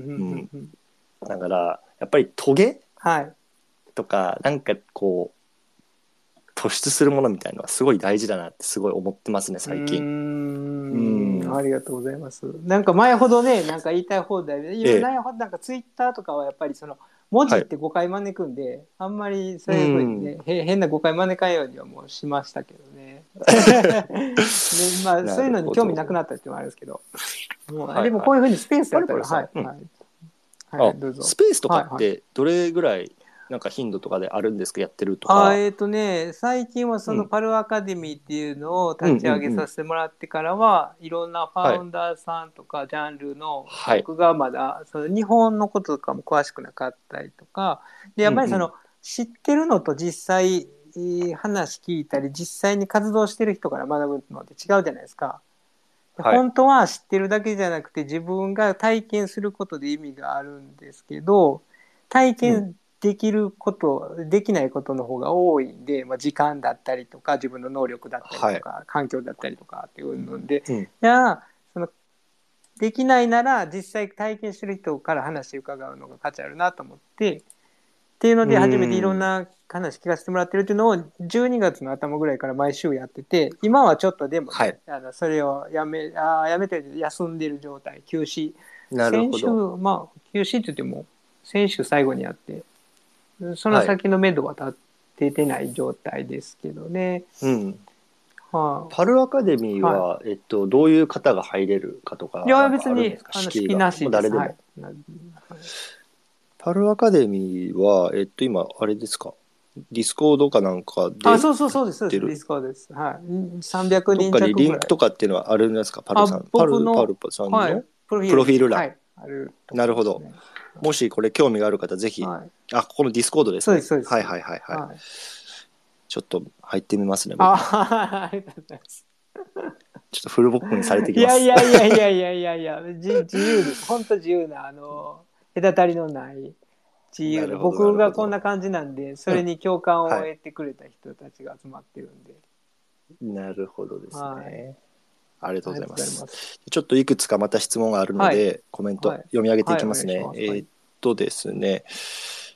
だからやっぱりトゲはい。とかなんかこう突出するものみたいのはすごい大事だなってすごい思ってますね最近。んうんありがとうございます。なんか前ほどね、なんか言いたい放題で、ええ前ほどなんかツイッターとかはやっぱりその文字って誤解招くんで、あんまりそういうふうにね、へ変な誤解招かんようにはもうしましたけどね。ねまあそういうのに興味なくなったっていうのもあるんですけど、もうでもこういうふうにスペースやったら、はい、はい、はい、あどうぞ。スペースとかはいってどれぐらいなんか頻度とかであるんですか？やってるとか。あえっ、とね最近はそうのん。パルアカデミーっていうのを立ち上げさせてもらってからは、いろんなファウンダーさんとかジャンルの、はい。僕がまだその日本のこととかも詳しくなかったりとか。でやっぱりその、うん。知ってるのと実際えー話聞いたり実際に活動してる人から学ぶのって違うじゃないですか。ではい。本当は知ってるだけじゃなくて自分が体験することで意味があるんですけど体験できること、できないことの方が多いんで、まあ、時間だったりとか自分の能力だったりとか、環境だったりとかっていうので、うん。じゃあそのできないなら実際体験してる人から話伺うのが価値あるなと思ってっていうので初めていろんな話聞かせてもらってるっていうのを12月の頭ぐらいから毎週やってて今はちょっとでもね、はいあのそれをやめあーやめて休んでる状態休止なるほ先週ど。まあ休止って言っても先週最後にやってその先の目処は立っててない状態ですけどね。うん。はあパルアカデミーは、えっと、どういう方が入れるかとか。いや別にあの敷居が式なし誰でも。はいな パルアカデミーは、えっと、今、あれですか？ディスコードかなんかで、あ、そうそうそうです。ディスコードです。はい。300どっか人弱ぐらい。にリンクとかっていうのはあるんですか？パルさん。あパル、パルパルさんの、はい。プロフィール欄はい。ある、なるほど。もしこれ興味がある方、ぜひ、はい。あ、ここのディスコードですね。そうですそうですはいはいはいはい。はい。ちょっと入ってみますね。僕あ、ありがとうございます。ちょっとフルボッコにされていきます。やいやいやいやいやいやいや、じ自由です。本当自由な、あの、隔たりのない。自由僕がこんな感じなんで、それに共感をはい得てくれた人たちが集まってるんで。なるほどですね。はい。ありがとうございます。ちょっといくつかまた質問があるので、コメントはい。読み上げていきますね。はいえーっとですね、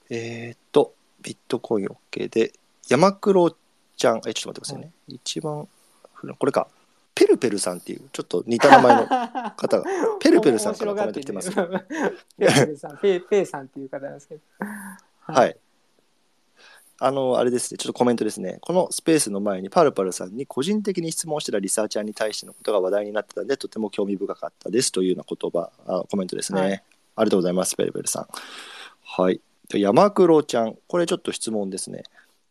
えーっと、ビットコイン OK で、山黒ちゃん、え、ちょっと待ってくださいね。一番これか。ペルペルさんっていう、ちょっと似た名前の方が、ペルペルさんからコメント来てます。ペルペルさん、ペペイさんっていう方なんですけど。はい。あの、あれですね、ちょっとコメントですね。このスペースの前にパルパルさんに個人的に質問してたリサーチャーに対してのことが話題になってたんで、とても興味深かったですというような言葉、あコメントですね。はいありがとうございます、ペルペルさん。はい。で山黒ちゃん、これちょっと質問ですね。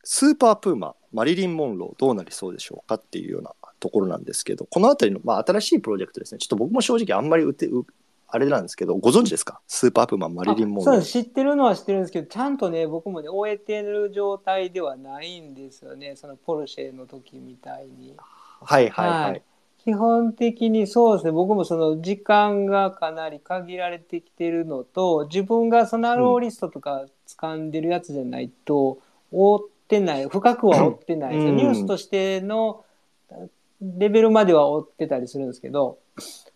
スーパープーマ、マリリン・モンロー、どうなりそうでしょうかっていうようなところなんですけど、このあたりの、まあ、新しいプロジェクトですね。ちょっと僕も正直あんまりうてうあれなんですけど、ご存知ですか？スーパープーマン、マリリン・モンロー。知ってるのは知ってるんですけどちゃんとね僕もね終えてる状態ではないんですよねそのポルシェの時みたいにはいはいはい。はい基本的にそうですね僕もその時間がかなり限られてきてるのと自分がそのアローリストとか掴んでるやつじゃないと追ってない深くは追ってないうん。ニュースとしてのレベルまでは追ってたりするんですけど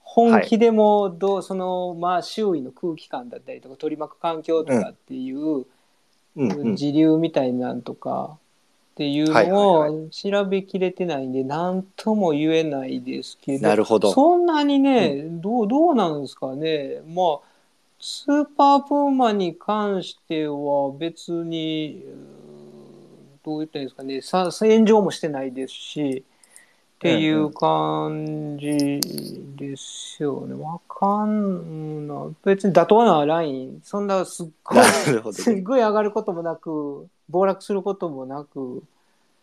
本気でもどうそのまあ周囲の空気感だったりとか取り巻く環境とかっていううん。うん。時流みたいなんとかっていうはいのはい。を調べきれてないんで何とも言えないですけどなるほど。そんなにね、どうどうなんですかね。まあスーパープーマに関しては別にどう言ったらいいんですかねさ炎上もしてないですしっていう感じですよね。わかんない。別に妥当なライン、そんなすっごい、すっごい上がることもなく、暴落することもなくっ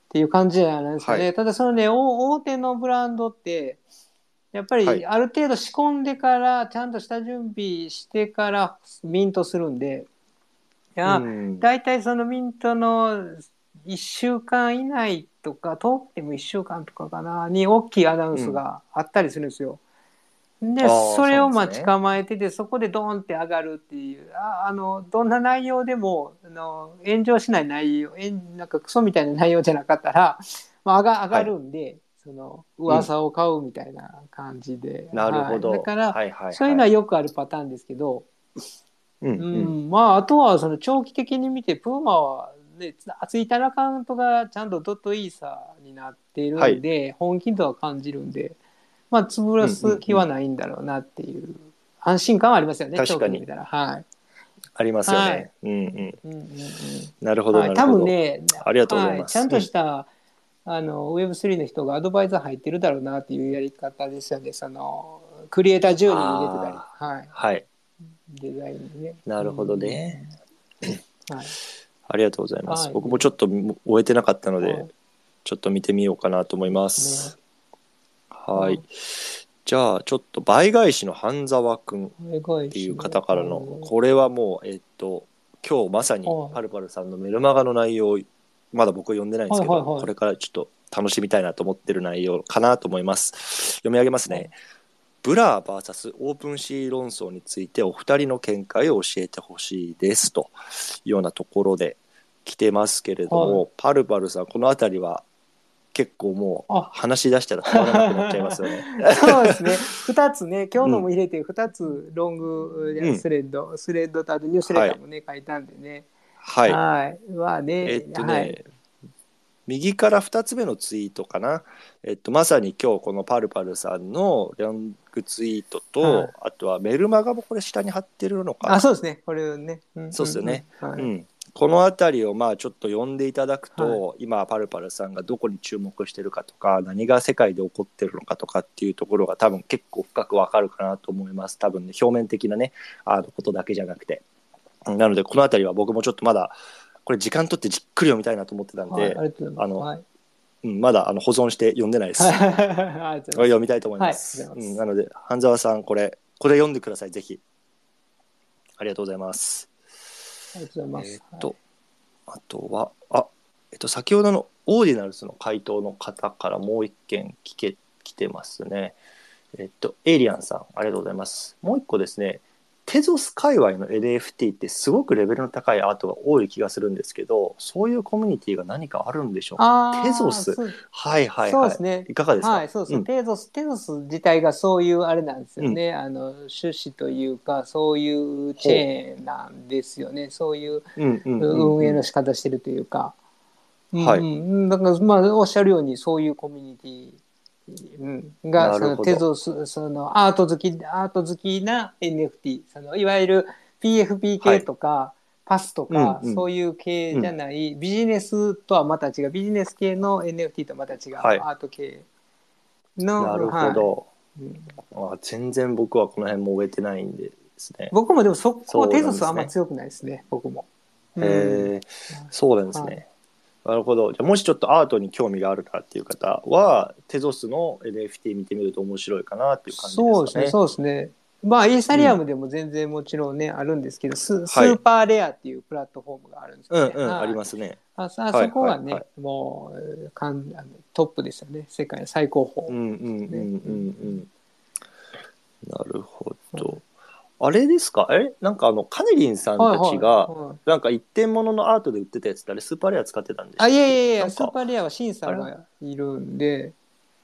ていう感じじゃないですかね。はいただそのね、大大手のブランドって、やっぱはいりある程度仕込んでから、ちゃんとした準備してからミントするんで、いや、うん大体そのミントの1週間以内とか遠くても1週間とかかなに大きいアナウンスがあったりするんですよ。であーそれを待ち構えててそこでドーンって上がるっていうああのどんな内容でもあの炎上しない内容なんかクソみたいな内容じゃなかったら、まあ、上が上がるんで、その噂を買うみたいな感じで、なるほど。はい。だから、はいはいはい。そういうのはよくあるパターンですけど、うんううん。ん、まああとはその長期的に見てプーマはねでツツイッターのアカウントがちゃんとドットイーサーになっているんで、本気度は感じるんで、まあ、潰らす気はないんだろうなっていう安心感はありますよね、確かに。はい。ありますよね。はいうんうん。うんうんうんなるほど、は、ないるほど。多分ね、ありがとうございますはちゃんとした、あの Web3 の人がアドバイザー入ってるだろうなっていうやり方ですよね。そのクリエイター10人入れてたり、はい、はい。デザインにね。なるほどね。うん。はい。ありがとうございます。はい僕もちょっと終えてなかったので、はいちょっと見てみようかなと思います。はい。うんじゃあ、ちょっと倍返しの半沢くんっっていう方からの、これはもう、えっと、今日まさにはいパルパルさんのメルマガの内容を、まだ僕は読んでないんですけど、はいはいはいこれからちょっと楽しみたいなと思ってる内容かなと思います。読み上げますね。はいブラー VS オープンシー論争についてお二人の見解を教えてほしいですというようなところで来てますけれども、はパルパルさんこの辺りは結構もうあ話し出したら止まらなくなっちゃいますよね。そうですね。二つね、今日のも入れて二つロングうんスレッド、スレッドとあとニュースレターもね、書いたんでね。はい。はい。まあね、えっとね、はい。右から2つ目のツイートかな、えっと、まさに今日このパルパルさんのロングツイートと、はい。あとはメルマガもこれ下に貼ってるのかな。あ、そうですね。これね。んそうっすよね。んはい。うん、この辺りをまあちょっと読んでいただくと、今パルパルさんがどこに注目してるかとか何が世界で起こってるのかとかっていうところが多分結構深くわかるかなと思います。多分ね表面的なねあのことだけじゃなくて。なのでこの辺りは僕もちょっとまだこれ時間取ってじっくり読みたいなと思ってたんで、はい、あのはい。うん、まだあの保存して読んでないです、読みたいと思います,、はいううん、ごなので半沢さんこれこれ読んでください。ぜひ。ありがとうございます。ありがとうございます。えと、あとは、あ、えっと、先ほどのオーディナルスの回答の方からもう一件聞け、来てますね。えっと、エイリアンさん、ありがとうございます。もう一個ですね、テゾス界隈の NFT ってすごくレベルの高いアートが多い気がするんですけど、そういうコミュニティが何かあるんでしょうか？テゾスはいはいはい。そうですね。いかがですか、はい、そうそう、うんテゾス、テゾス自体がそういうあれなんですよね。あの趣旨というか、そういうチェーンなんですよね。そういううんうんうんうん運営の仕方してるというか。はいうんうん、だから、まあ、おっしゃるように、そういうコミュニティ。うん、がそのテゾスそのアート好きアート好きな NFT そのいわゆる PFP 系とか、パスとか、うんうん。そういう系じゃない、ビジネスとはまた違う。ビジネス系の NFT とまた違う、はい。アート系のなるほど、はい。うん。あ。全然僕はこの辺も終えてないんですね。僕もでもそこそテゾスはあんま強くないですね僕も。うん。へえ、そうなんですね。はいなるほど。じゃあもしちょっとアートに興味があるなっていう方は、テゾスの NFT 見てみると面白いかなっていう感じですかね。そうですねそうですね。まあイーサリアムでも全然もちろんね、あるんですけどススーパーレアっていうプラットフォームがあるんですよね。うんうん、はいありますね。あそあはいそこがね、はいはもうえーかんあのトップですよね世界の最高峰。うんうんうんうんうん。なるほど。あれですか？え？なんかあの、カネリンさんたちが、はいはいなんか一点物のアートで売ってたやつってあれスーパーレア使ってたんでしたあいやいやいなんか。やスーパーレアは審査がいるんで。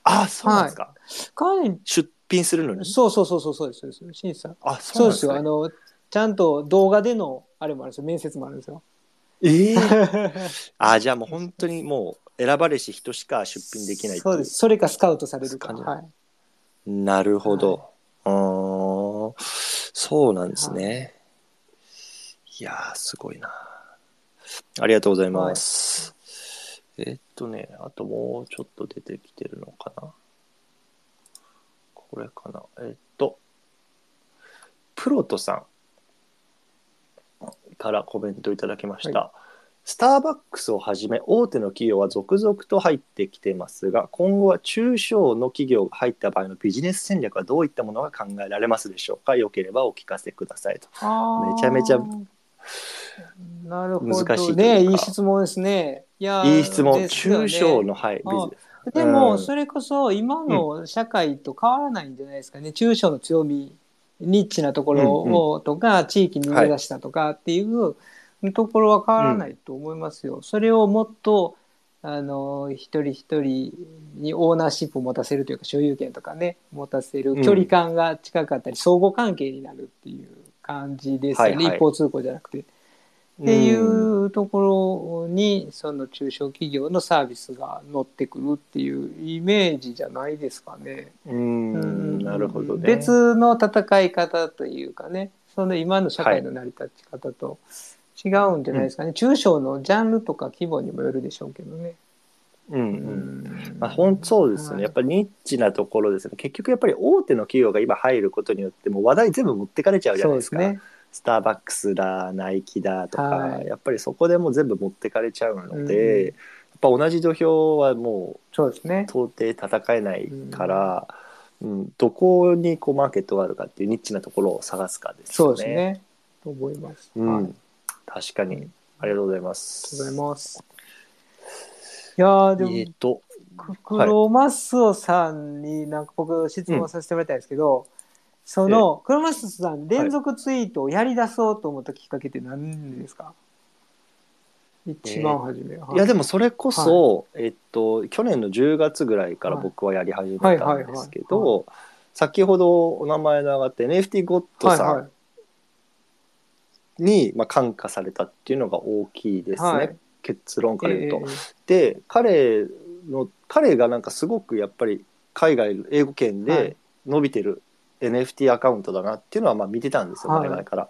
あ、そうなんですか。かなり出品するのに？そうそうそうそうそうですそうです。審査あ、そそううでよ、なんですすね。あのちゃんと動画でのあれもあるんですよ。面接もあるんですよ。ええ。あ、じゃあもう本当にもう選ばれし人しか出品できないっていそうです。それかスカウトされるか。感じはい。なるほど。うー。んそうなんですね。い、やー、すごいな。ありがとうございます。えっとね、あともうちょっと出てきてるのかな。これかな。えっと、プロトさんからコメントいただきました。はスターバックスをはじめ大手の企業は続々と入ってきてますが今後は中小の企業が入った場合のビジネス戦略はどういったものが考えられますでしょうか？よければお聞かせくださいと。めちゃめちゃなるほど難しいというか。ねいい質問ですね。いやいい質問、ね。中小の、はい、ビジネス。でうん。もそれこそ今の社会と変わらないんじゃないですかね、中小の強みニッチなところをとか、地域に根ざしたとかっていうところは変わらないと思いますよ。それをもっとあの一人一人にオーナーシップを持たせるというか所有権とかね持たせるうん距離感が近かったり、相互関係になるっていう感じですよね、はいはい一方通行じゃなくて。っていうところにその中小企業のサービスが乗ってくるっていうイメージじゃないですかね。うんなるほどね。別の戦い方というかねその今の社会の成り立ち方と違うんじゃないですかね、中小のジャンルとか規模にもよるでしょうけどね。うんう。うんまあ、本当そうですよね、はいやっぱりニッチなところですね結局やっぱり大手の企業が今入ることによってもう話題全部持ってかれちゃうじゃそないですすね。スターバックスだナイキだとか、はいやっぱりそこでもう全部持ってかれちゃうので、うんやっぱ同じ土俵はもそうですねう。到底戦えないから、うんどこにこうマーケットがあるかっていうニッチなところを探すかですそうよね。ですね。と思います。うんはい、確かに。ありがとうございまがす。とうございます。いやーでも、えーとククロマスオさんになんか僕質問させてもらいたいんですけど、そのクロマスオさん連続ツイートをやり出そうと思ったきっかけって何ですか、一番初めは。いやでもそれこそ、えっと去年の10月ぐらいから僕はやり始めたんですけはいはいはいど先ほどお名前の上がった NFT ゴッドさんはいはいに、まあ、感化されたっていうのが大きいですね、はい。結論から言うと。えで彼の彼がなんかすごくやっぱり海外英語圏はい。で伸びてる NFT アカウントだなっていうのはまあ見てたんですよはい。前々から。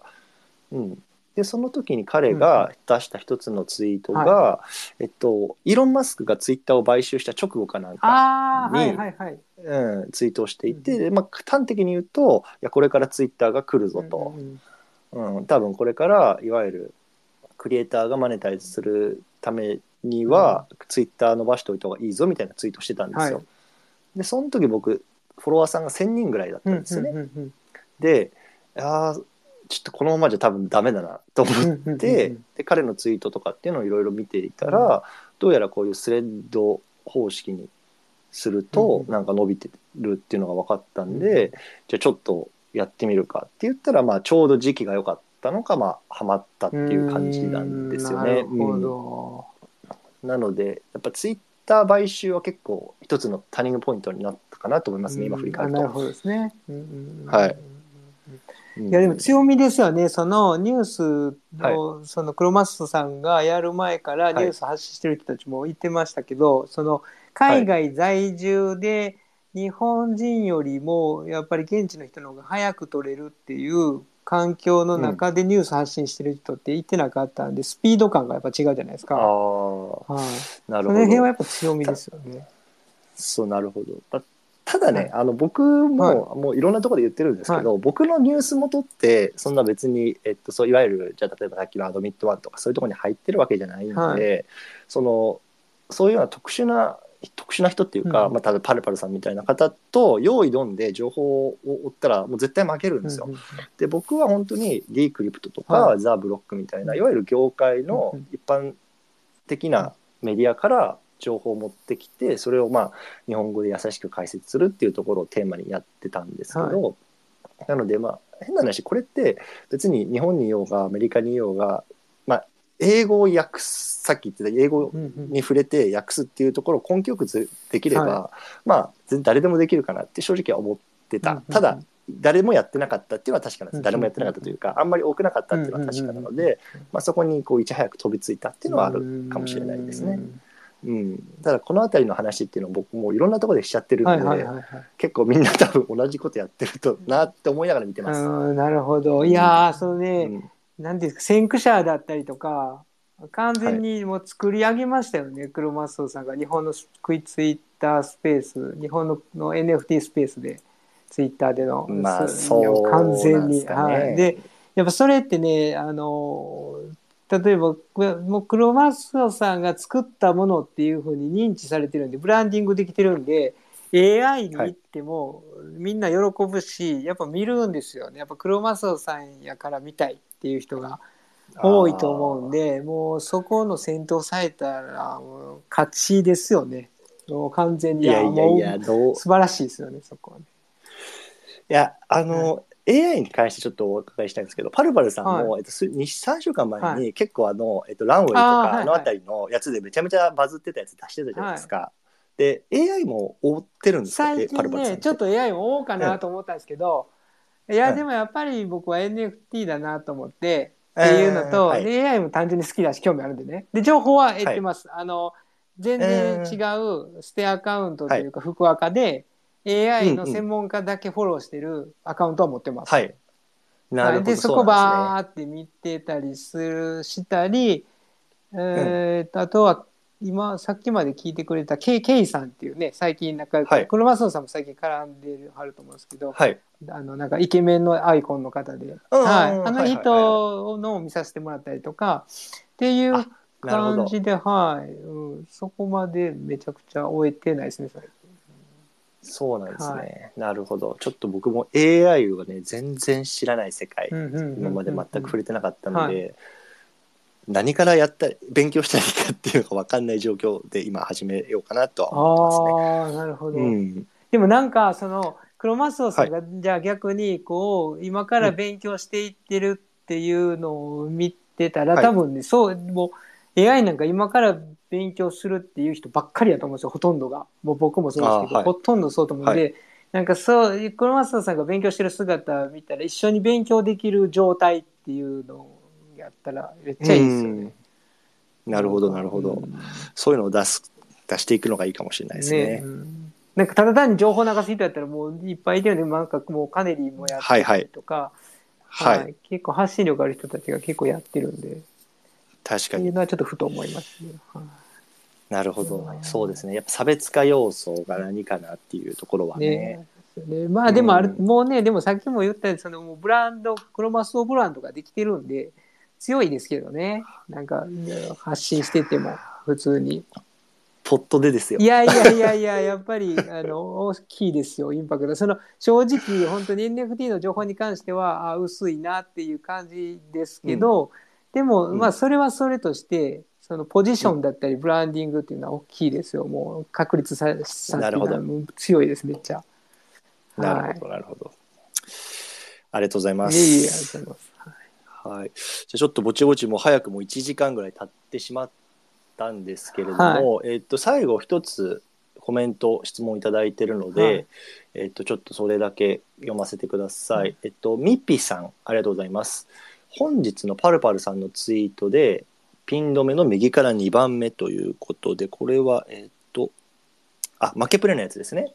うん、でその時に彼が出した一つのツイートが、えっと、イーロン・マスクがツイッターを買収した直後かなんか、にはいはいはい。うん、ツイートをしていて、うん。でまあ、端的に言うといやこれからツイッターが来るぞと。うんうん、多分これからいわゆるクリエイターがマネタイズするためには、ツイッター伸ばしておいた方がいいぞみたいなツイートしてたんですよ。はい。でその時僕フォロワーさんが1,000人ぐらいだったうんんですよね。うんうんであーちょっとこのままじゃ多分ダメだなと思っうんうんて、うん。で彼のツイートとかっていうのをいろいろ見ていたら、どうやらこういうスレッド方式にするとうんなんか伸びてるっていうのが分かったんで、じゃあちょっとやってみるかって言ったら、まあ、ちょうど時期が良かったのか、まあ、ハマったっていう感じなんですよね。なるほうんど。なのでやっぱツイッター買収は結構一つのターニングポイントになったかなと思いますね、今振り返ると。あなるほどですね。はいいやでも強みですよね。そのニュースの、はそのクロマストさんがやる前からニュース発信してる人たちも言ってましたけど、その海外在住で日本人よりもやっぱり現地の人の方が早く取れるっていう環境の中でニュース発信してる人って言ってなかったんで、スピード感がやっぱ違うじゃないですか。ああはい。なるほど。その辺はやっぱ強みですよね。そうなるほど。たただね、はいあの僕も、もういろんなところで言ってるんですけど、僕のニュース元ってそんな別に、えっと、そういわゆるじゃあ例えばさっきのアドミットワンとかそういうところに入ってるわけじゃないんで、はいそのそういうような特殊な特殊な人っていうか、うん。まあ、例えばパルパルさんみたいな方と用意どんで情報を追ったらもう絶対負けるんですよ。うんうんで僕は本当に D クリプトとか、はザ・ブロックみたいないわゆる業界の一般的なメディアから情報を持ってきてそれをまあ日本語で優しく解説するっていうところをテーマにやってたんですけど、なのでまあ変な話これって別に日本にいようがアメリカにいようが、まあ、英語を訳すさっき言ってた英語に触れて訳すっていうところを根気よくずできれば、はまあ誰でもできるかなって正直は思ってた、ただ誰もやってなかったっていうのは確かなんです、誰もやってなかったというかあんまり多くなかったっていうのは確かなので、まあ、そこにこういち早く飛びついたっていうのはあるかもしれないですね。うん、ただこの辺りの話っていうのを僕もういろんなところでしちゃってるので。結構みんな多分同じことやってるとなって思いながら見てます。うんなるほど。いやー、そのうね、んなんていうんですか、先駆者だったりとか、完全にもう作り上げましたよね、クロマスオさんが日本のクイツイッタースペース、日本のの NFT スペースで、ツイッターでの、まあすそう完全に。ねはい。で、やっぱそれってね、あの、例えば、もうクロマスオさんが作ったものっていうふうに認知されてるんで、ブランディングできてるんで、AI に行ってもみんな喜ぶし、やっぱ見るんですよね。やっぱクロマスオさんやから見たいっていう人が多いと思うんで、もうそこの先頭されたらもう勝ちですよね。もう完全に。いやいやいやもどうう素晴らしいですよね、そこはね。いやあの、AI に関してちょっとお伺いしたいんですけどパルパルさんも、はえっと、す2 3週間前はに結構あの、えっと、ランウェイとかあの辺りのやつでめちゃめちゃバズってたやつ出してたじゃないですか。で AI も追ってるんですか？最えパル近ね、パルさんってちょっと AI も多うかなと思ったんですけど、いや、うん。でもやっぱり僕は NFT だなと思って、っていうのと、えーはい。で AI も単純に好きだし興味あるんでね。で情報は得てます、あの全然違うステアカウントというか福アカで AI の専門家だけフォローしてるアカウントは持ってます、はい。なるほど。はい。でそこうなんバーって見てたりするしたり、えーとあとは今さっきまで聞いてくれたケイケイさんっていうね最近仲良く、はいクロマスオさんも最近絡んでるはると思うんですけど。はい。あのなんかイケメンのアイコンの方で、うんはい、あのはいはい人のを見させてもらったりとかっていう。感じで、はい、うん、そこまでめちゃくちゃ終えてないですね。最近そうなんですね、はなるほど。ちょっと僕も AI はね、全然知らない世界。うんうん今まで全く触れてなかったので、何からやった勉強したらいいかっていうのが分かんない状況で今始めようかなとは思ああなるほど。ってますね。うん、でもなんかそのクロマスオさんが、じゃあ逆にこう今から勉強していってるっていうのを見てたら、はい。多分ねそうもう AI なんか今から勉強するっていう人ばっかりやと思うんですよほとんどが。もう僕もそうですけど、はい。ほとんどそうと思うんで、なんかそうクロマスオさんが勉強してる姿見たら一緒に勉強できる状態っていうのをやったらめっちゃいいですよね。なるほどなるほど、うんそういうのを出す出していくのがいいかもしれないですね。うん。なんかただ単に情報流す人やったらもういっぱいいてるんでなんかもうカネリーもやってたりとか、はい、結構発信力ある人たちが結構やってるんで。っていう確かにのはちょっとふと思いますね。はい。なるほど。うんそうですね。やっぱ差別化要素が何かなっていうところはね。ね。ね。まあでもある、うん。もうねでもさっきも言ったようにそのブランドクロマスオブランドができてるんで強いですけどね。なんかね発信してても普通に。ポットでですよ。いやいやいやいややっぱり あの大きいですよインパクト。その正直本当に NFT の情報に関してはあ薄いなっていう感じですけど、でも、うん。まあそれはそれとしてそのポジションだったりブランディングっていうのは大きいですよ。もう確立ささなるほど。強いですめっちゃ。なるほどなるほど。ありがとうございます。いえいえありがとうございます。はい、じゃあちょっとぼちぼちもう早くも1時間ぐらい経ってしまったんですけれども、えっと最後一つコメント質問いただいてるので、はいえっとちょっとそれだけ読ませてください。えっとミッピーさんありがとうございます。本日のパルパルさんのツイートでピン止めの右から2番目ということでこれはえっとあ負けプレのやつですね。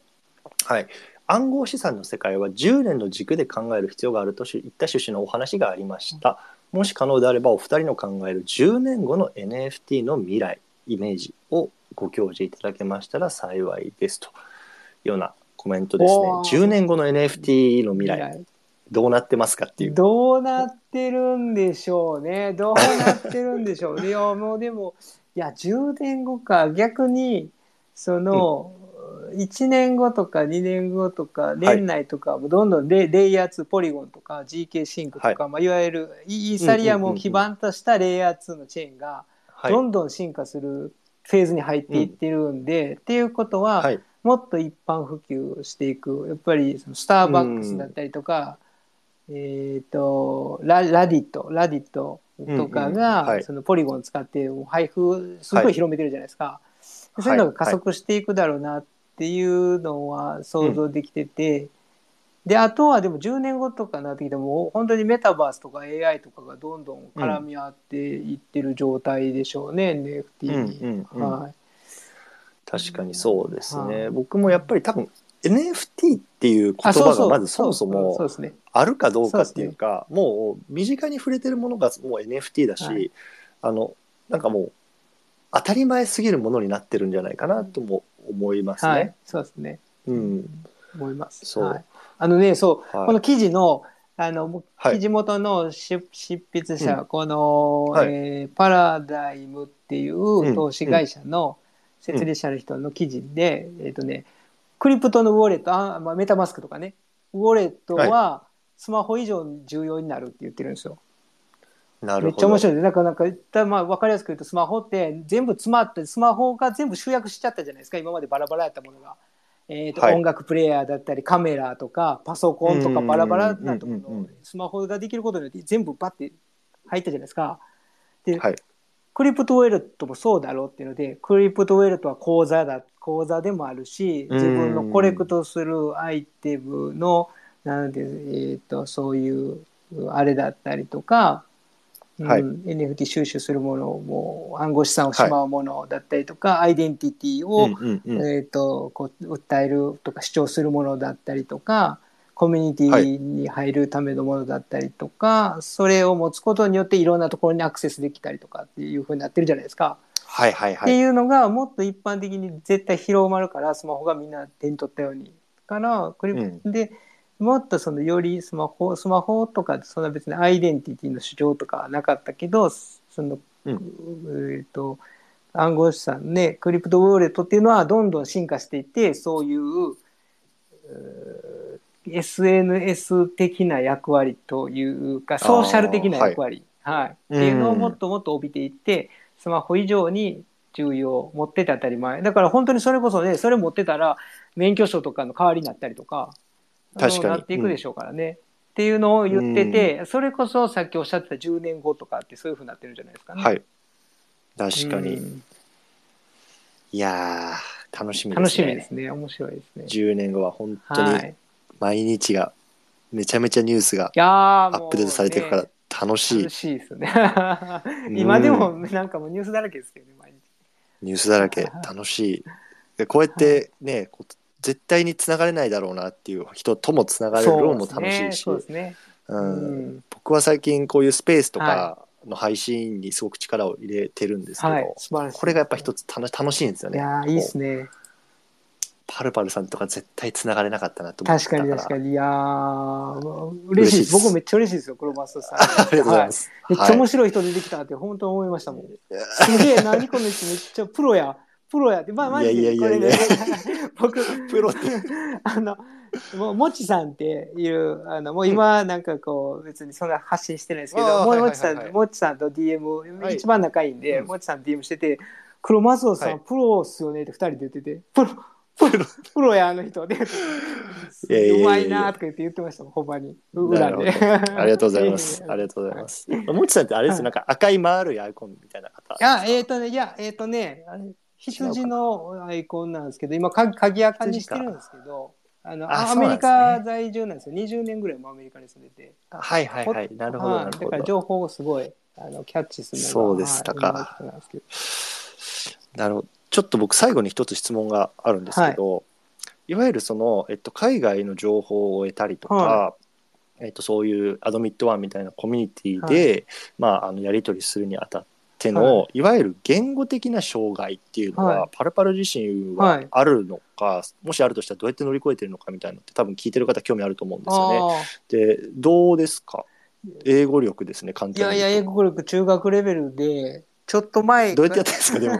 はい。暗号資産の世界は10年の軸で考える必要があるといった趣旨のお話がありました。もし可能であればお二人の考える10年後の NFT の未来イメージをご教示いただけましたら幸いですというようなコメントですねおー10年後の NFT の未来どうなってますかっていうどうなってるんでしょうね。どうなってるんでしょう。いや、もうでも、いや、10年後か、逆に、その、1年後とか2年後とか、年内とか、もうどんどんレ,、レイヤー2、ポリゴンとか、GK シンクとか、はい。いまあ、いわゆるイーサリアムを基盤としたレイヤー2のチェーンが、はい。どんどん進化するフェーズに入っていってるんで、っていうことは、はい。もっと一般普及していく。やっぱりそのスターバックスだったりとか、えっ、とララディットラディットとかうんうんが、はい。そのポリゴン使って配布すごい広めてるじゃないですか、い。そういうのが加速していくだろうなっていうのは想像できてて、であとはでも10年後とかになってきても本当にメタバースとか AI とかがどんどん絡み合っていってる状態でしょうね、NFT に。うんうんうん。はい。確かにそうですね、はい。僕もやっぱり多分 NFT っていう言あ葉がまずそもそもあるかどうかっていうかもう身近に触れてるものがもう NFT だし、はい。あのなんかもう当たり前すぎるものになってるんじゃないかなとも思いますね。はいそうですね。うん。思います。そう。はい、あのね、そう、はい。この記事の、あの、はい。記事元の執執筆者、この、はい。えーパラダイムっていう投資会社の設立者の人の記事で、えっ、とね、クリプトのウォレット、あまあ、メタマスクとかね、ウォレットはスマホ以上に重要になるって言ってるんですよ。なるほどめっちゃ面白い。なんか、なんか、たまあ、わかりやすく言うと、スマホって全部詰まって、スマホが全部集約しちゃったじゃないですか、今までバラバラやったものが。えーとはい音楽プレイヤーだったり、カメラとか、パソコンとかうんバラバラなところスマホができることによって全部バッて入ったじゃないですか。で、はいクリプトウェルトもそうだろうっていうので、クリプトウェルトは口座だ、口座でもあるし、自分のコレクトするアイテムの、なんで、えっ、と、そういう、あれだったりとか、はい。うん。NFT 収集するものも暗号資産をしまうものだったりとか、アイデンティティを、うんうんうん。えー、とこう訴えるとか主張するものだったりとかコミュニティに入るためのものだったりとか、それを持つことによっていろんなところにアクセスできたりとかっていうふうになってるじゃないですか。はいはいはい。っていうのがもっと一般的に絶対広まるからスマホがみんな手に取ったように。からクリプでもっとそのよりスマホスマホとかそんな別にアイデンティティの主張とかはなかったけどその、うん。えっ、と暗号資産ねクリプトウォレットっていうのはどんどん進化していってそういう SNS 的な役割というかソーシャル的な役割、はい。っていうのをもっともっと帯びていってスマホ以上に重要持ってて当たり前。だから本当にそれこそねそれ持ってたら免許証とかの代わりになったりとか確かになっていくでしょうからね、っていうのを言ってて、それこそさっきおっしゃってた10年後とかってそういうふうになってるんじゃないですかね。はい。確かに。うんいやー、楽しみですね。楽しみですね面白いですね。10年後は本当に毎日がめちゃめちゃニュースがアップデートされていくからね楽しい楽しいですよね。今でもなんかもうニュースだらけですけどね毎日。ニュースだらけはい楽しいでこうやってね絶対につながれないだろうなっていう人ともつながれるのも楽しいし僕は最近こういうスペースとはかの配信にすごく力を入れてるんですけど、はい。これがやっぱ一つ楽楽しいんですよね。いやーいいですね。パルパルさんとか絶対つながれなかったなと思って確たから。かに確かに。いやー嬉しい。僕めっちゃ嬉しいですよ、クロマストさん。ありがとうございます、めっちゃ面白い人出てきたって本当に思いましたもん。すげえ、何この人めっちゃプロや。プロやって。まあ、マジでこれね 僕、プロって あの、もう、もちさんっていう、あの、もう今、なんかこう、別にそんな発信してないですけど、ももちさん、はいもちさんと DM、はい一番仲いいんで、うんもちさん DM してて、黒松尾さん、はいプロっすよねって二人で言ってて、プロ、プロ、プロや、あの人で。うまいなとか言って言ってましたもん、ほんまに。裏で。ありがとうございます。や ありがとうございます。もちさんってあれですなんか赤い丸いアイコンみたいな方。いや、えっ、とね、いや、えっ、とね、羊のアイコンなんですけど、今、か鍵垢にしてるんですけど、あのアメリカ在住なんですよ。20年ぐらいもアメリカに住んでて。はいはいはい。なるほどはないるほど。だから情報をすごいあのキャッチするそうでしたかなるほど。ちょっと僕最後に一つ質問があるんですけど、い、わゆるその、えっと、海外の情報を得たりとか、はえっと、そういうアドミットワンみたいなコミュニティで、まあ、あのやり取りするにあたっての、、はい。わゆる言語的な障害っていうのは、はい。パルパル自身ははいあるのか、もしあるとしたらどうやって乗り越えてるのかみたいなのって多分聞いてる方興味あると思うんですよね。あでどうですか？英語力ですね簡ーいやいや、英語力中学レベルで、ちょっと前。どうやってやってるんですかでも。い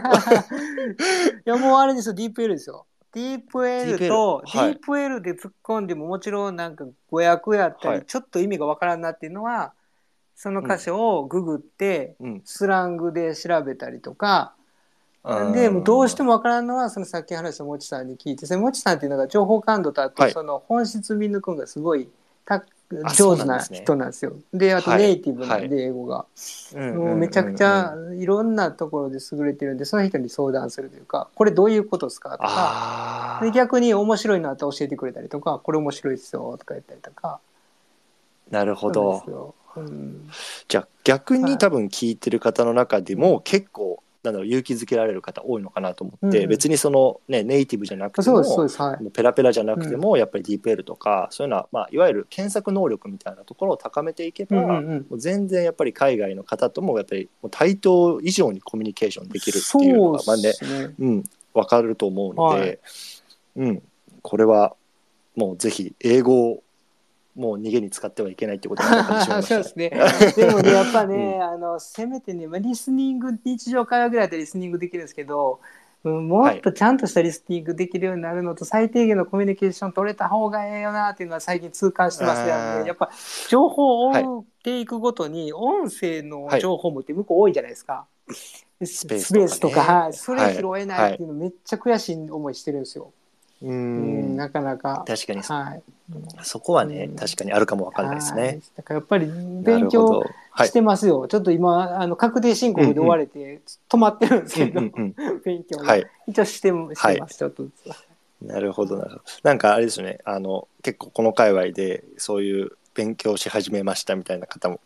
や、もうあれですよ、ディープ L ですよ。ディープ L と、DeepL はい。ディープ L で突っ込んでももちろんなんか語訳やったり、はい。ちょっと意味がわからんなっていうのは、その箇所をググって、うん。スラングで調べたりとか、うんでもうどうしてもわからんのはそのさっき話したもちさんに聞いてそのもちさんっていうのが情報感度とあとはい。その本質見抜くのがすごいたあそ上手な人なんですよ。であとはい。ネイティブなんはで英語が、うんもうめちゃくちゃいろんなところで優れてるんでその人に相談するというかこれどういうことですか？とかで逆に面白いのあったら教えてくれたりとかこれ面白いですよとか言ったりとか。なるほど。そうなんじゃあ逆はい。に多分聞いてる方の中でも結構なんだろう勇気づけられる方多いのかなと思って、うん。別にそのねネイティブじゃなくてもはい。ペラペラじゃなくても、やっぱり DeepL とかそういうのは、まあ、いわゆる検索能力みたいなところを高めていけば、うんうんうん。もう全然やっぱり海外の方ともやっぱりもう対等以上にコミュニケーションできるっていうのがまあねね。うん、分かると思うので、はい。うん、これはもうぜひ英語をもう逃げに使ってはいけないってことが分かってしまいましそうたですね。でもね、やっぱね、あの、せめてね、まあ、リスニング、日常会話ぐらいだったらリスニングできるんですけど、うんもっとちゃんとしたリスニングできるようになるのと、最低限のコミュニケーション取れた方がええよなっていうのは最近痛感してます。あー。ね。やっぱ情報を追っていくごとに、音声の情報もって向こう多いじゃないですか。スペースとかね。ペースとか、はい、それはい。拾えないっていうのめっちゃ悔しい思いしてるんですよ。ううん、んなかなか。確かにそはい。そこはね、うん確かにあるかも分かんないですはいね。だからやっぱりな勉強してますよ。ちょっと今、あの、確定申告で追われて、止まってるんですけど、うんうん 勉強が。はい一応してもしてます、ちょっとずつ。なるほどなるほどなんかあれですよねあの結構この界隈でそういう勉強し始めましたみたいな方も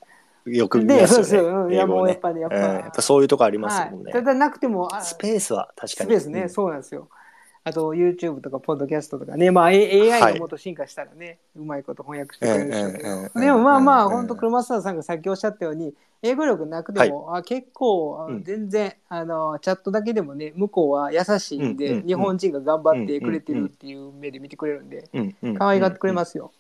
よく見で、ますよね。英語ねもうやっぱそういうとこありますもんねはい。。ただなくても、あスペースは確かに。スペースね、うんそうなんですよ。あと YouTube とかポッドキャストとかね、まあ AI い。がもっと進化したらね、うまいこと翻訳してくれるでしょうけど。でもまあまあ、うん本当黒マスターさんがさっきおっしゃったように、英語力なくても、あ結構、全然あのチャットだけでもね、向こうは優しいんで、日本人が頑張ってくれてるっていう目で見てくれるんで、可愛がってくれますよ。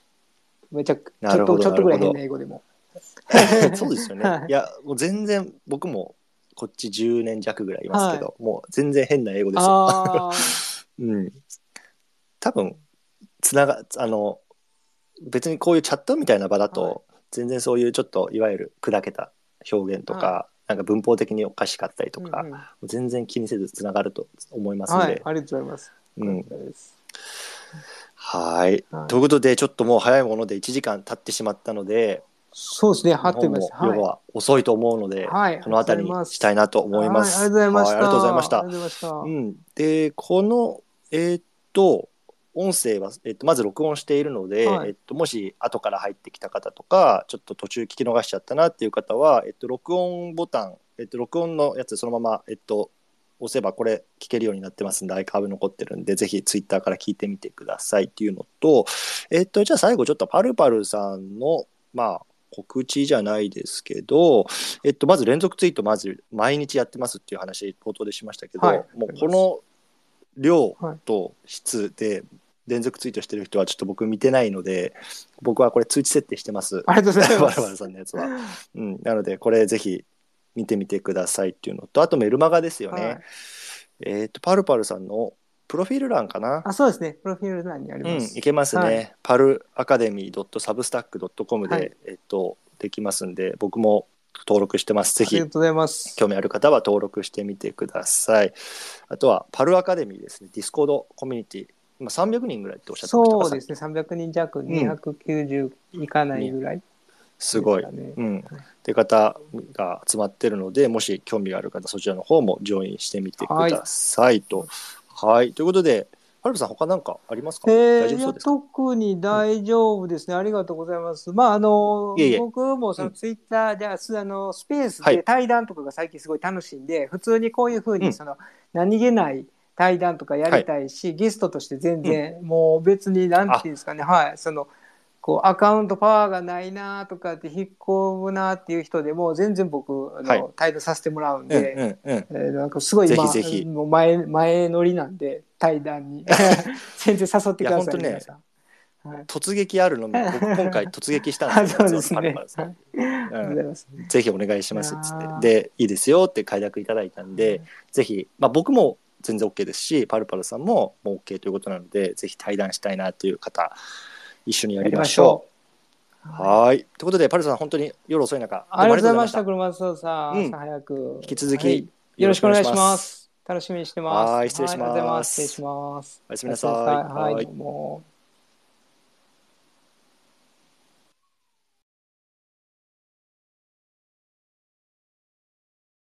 めちゃくちょっとちょっとぐらい変な英語でも。そうですよね。はい。いや、もう全然僕もこっち10年弱ぐらいいますけど、もう全然変な英語ですよ。うん。多分、つなが、あの、別にこういうチャットみたいな場だはいと、全然そういうちょっといわゆる砕けた表現とか、はなんか文法的におかしかったりとか、うんうん全然気にせずつながると思いますので、、はいありがとうございます。うんはい。はいということで、ちょっともう早いもので1時間経ってしまったので、そうですね、貼って日ます。本も夜は遅いと思うので、はいこの辺りにしたいなと思います。はい、ありがとうございました。はいありがとうございましたありがとうございました。うん、でこのえーっと音声は、えっと、まず録音しているので、はい。えっと、もし後から入ってきた方とかちょっと途中聞き逃しちゃったなっていう方は、えっと、録音ボタン、えっと、録音のやつそのまま、えっと、押せばこれ聞けるようになってますんでアイカーブ残ってるんでぜひツイッターから聞いてみてくださいっていうのと、えっと、じゃあ最後ちょっとパルパルさんのまあ告知じゃないですけど、えっと、まず連続ツイートまず毎日やってますっていう話冒頭でしましたけど、はい。もうこの量と質で連続ツイートしてる人はちょっと僕見てないので僕はこれ通知設定してます。ありがとうございまバルバルす。さんのやつは。うん、なのでこれぜひ見てみてくださいっていうのとあとメルマガですよね。はいえっ、とパルパルさんのプロフィール欄かな？あ、そうですね。プロフィール欄にありうん、ます。いけますね。はいパルアカデミー .substack.com で、はいえっと、できますんで、僕も登録してます。ぜひありがとうございます。興味ある方は登録してみてください。あとは、パルアカデミーですね。ディスコードコミュニティ。今300人ぐらいっておっしゃってましたかそうですね。300人弱、290いかないぐらい、すごい。うん。って方が集まってるので、もし興味がある方、そちらの方もジョインしてみてくださいと。はい。ということで、ハルブさん、他なんかありますか、えーいや大丈夫そうですか？特に大丈夫ですね、ありがとうございます。まああのいえいえ。僕もそのツイッターで、あすあのスペースはい。で対談とかが最近すごい楽しいんで、普通にこういうふううん。にその、何気ない対談とかやりたいし、ゲストとして全然、もう別になんていうんですかね。はい。そのこうアカウントパワーがないなとかって引っ込むなっていう人でも全然僕あの、はい。対談させてもらうんうんで。うんうん。えーなんかすごい今ぜひぜひ。もう前前乗りなんで対談に。全然誘ってくださいいね皆さん。はい、突撃あるのみ、僕 今回突撃したあんですよ。ぜひお願いしますっつって。で、いいですよって快諾いただいたんで、ぜひ、まあ僕も全然 OK ですし、パルパルさんももう OK ということなので、ぜひ対談したいなという方、一緒にやりましょう。う。はーい。ということで、パルさん、本当に夜遅い中、ありがとうございました車田さん、うん。朝早く。引き続きはい。よろしくお願いします。楽しみにしてます。はい失礼します。はいありがとうございます失礼します。おやすみなさいはい。どうも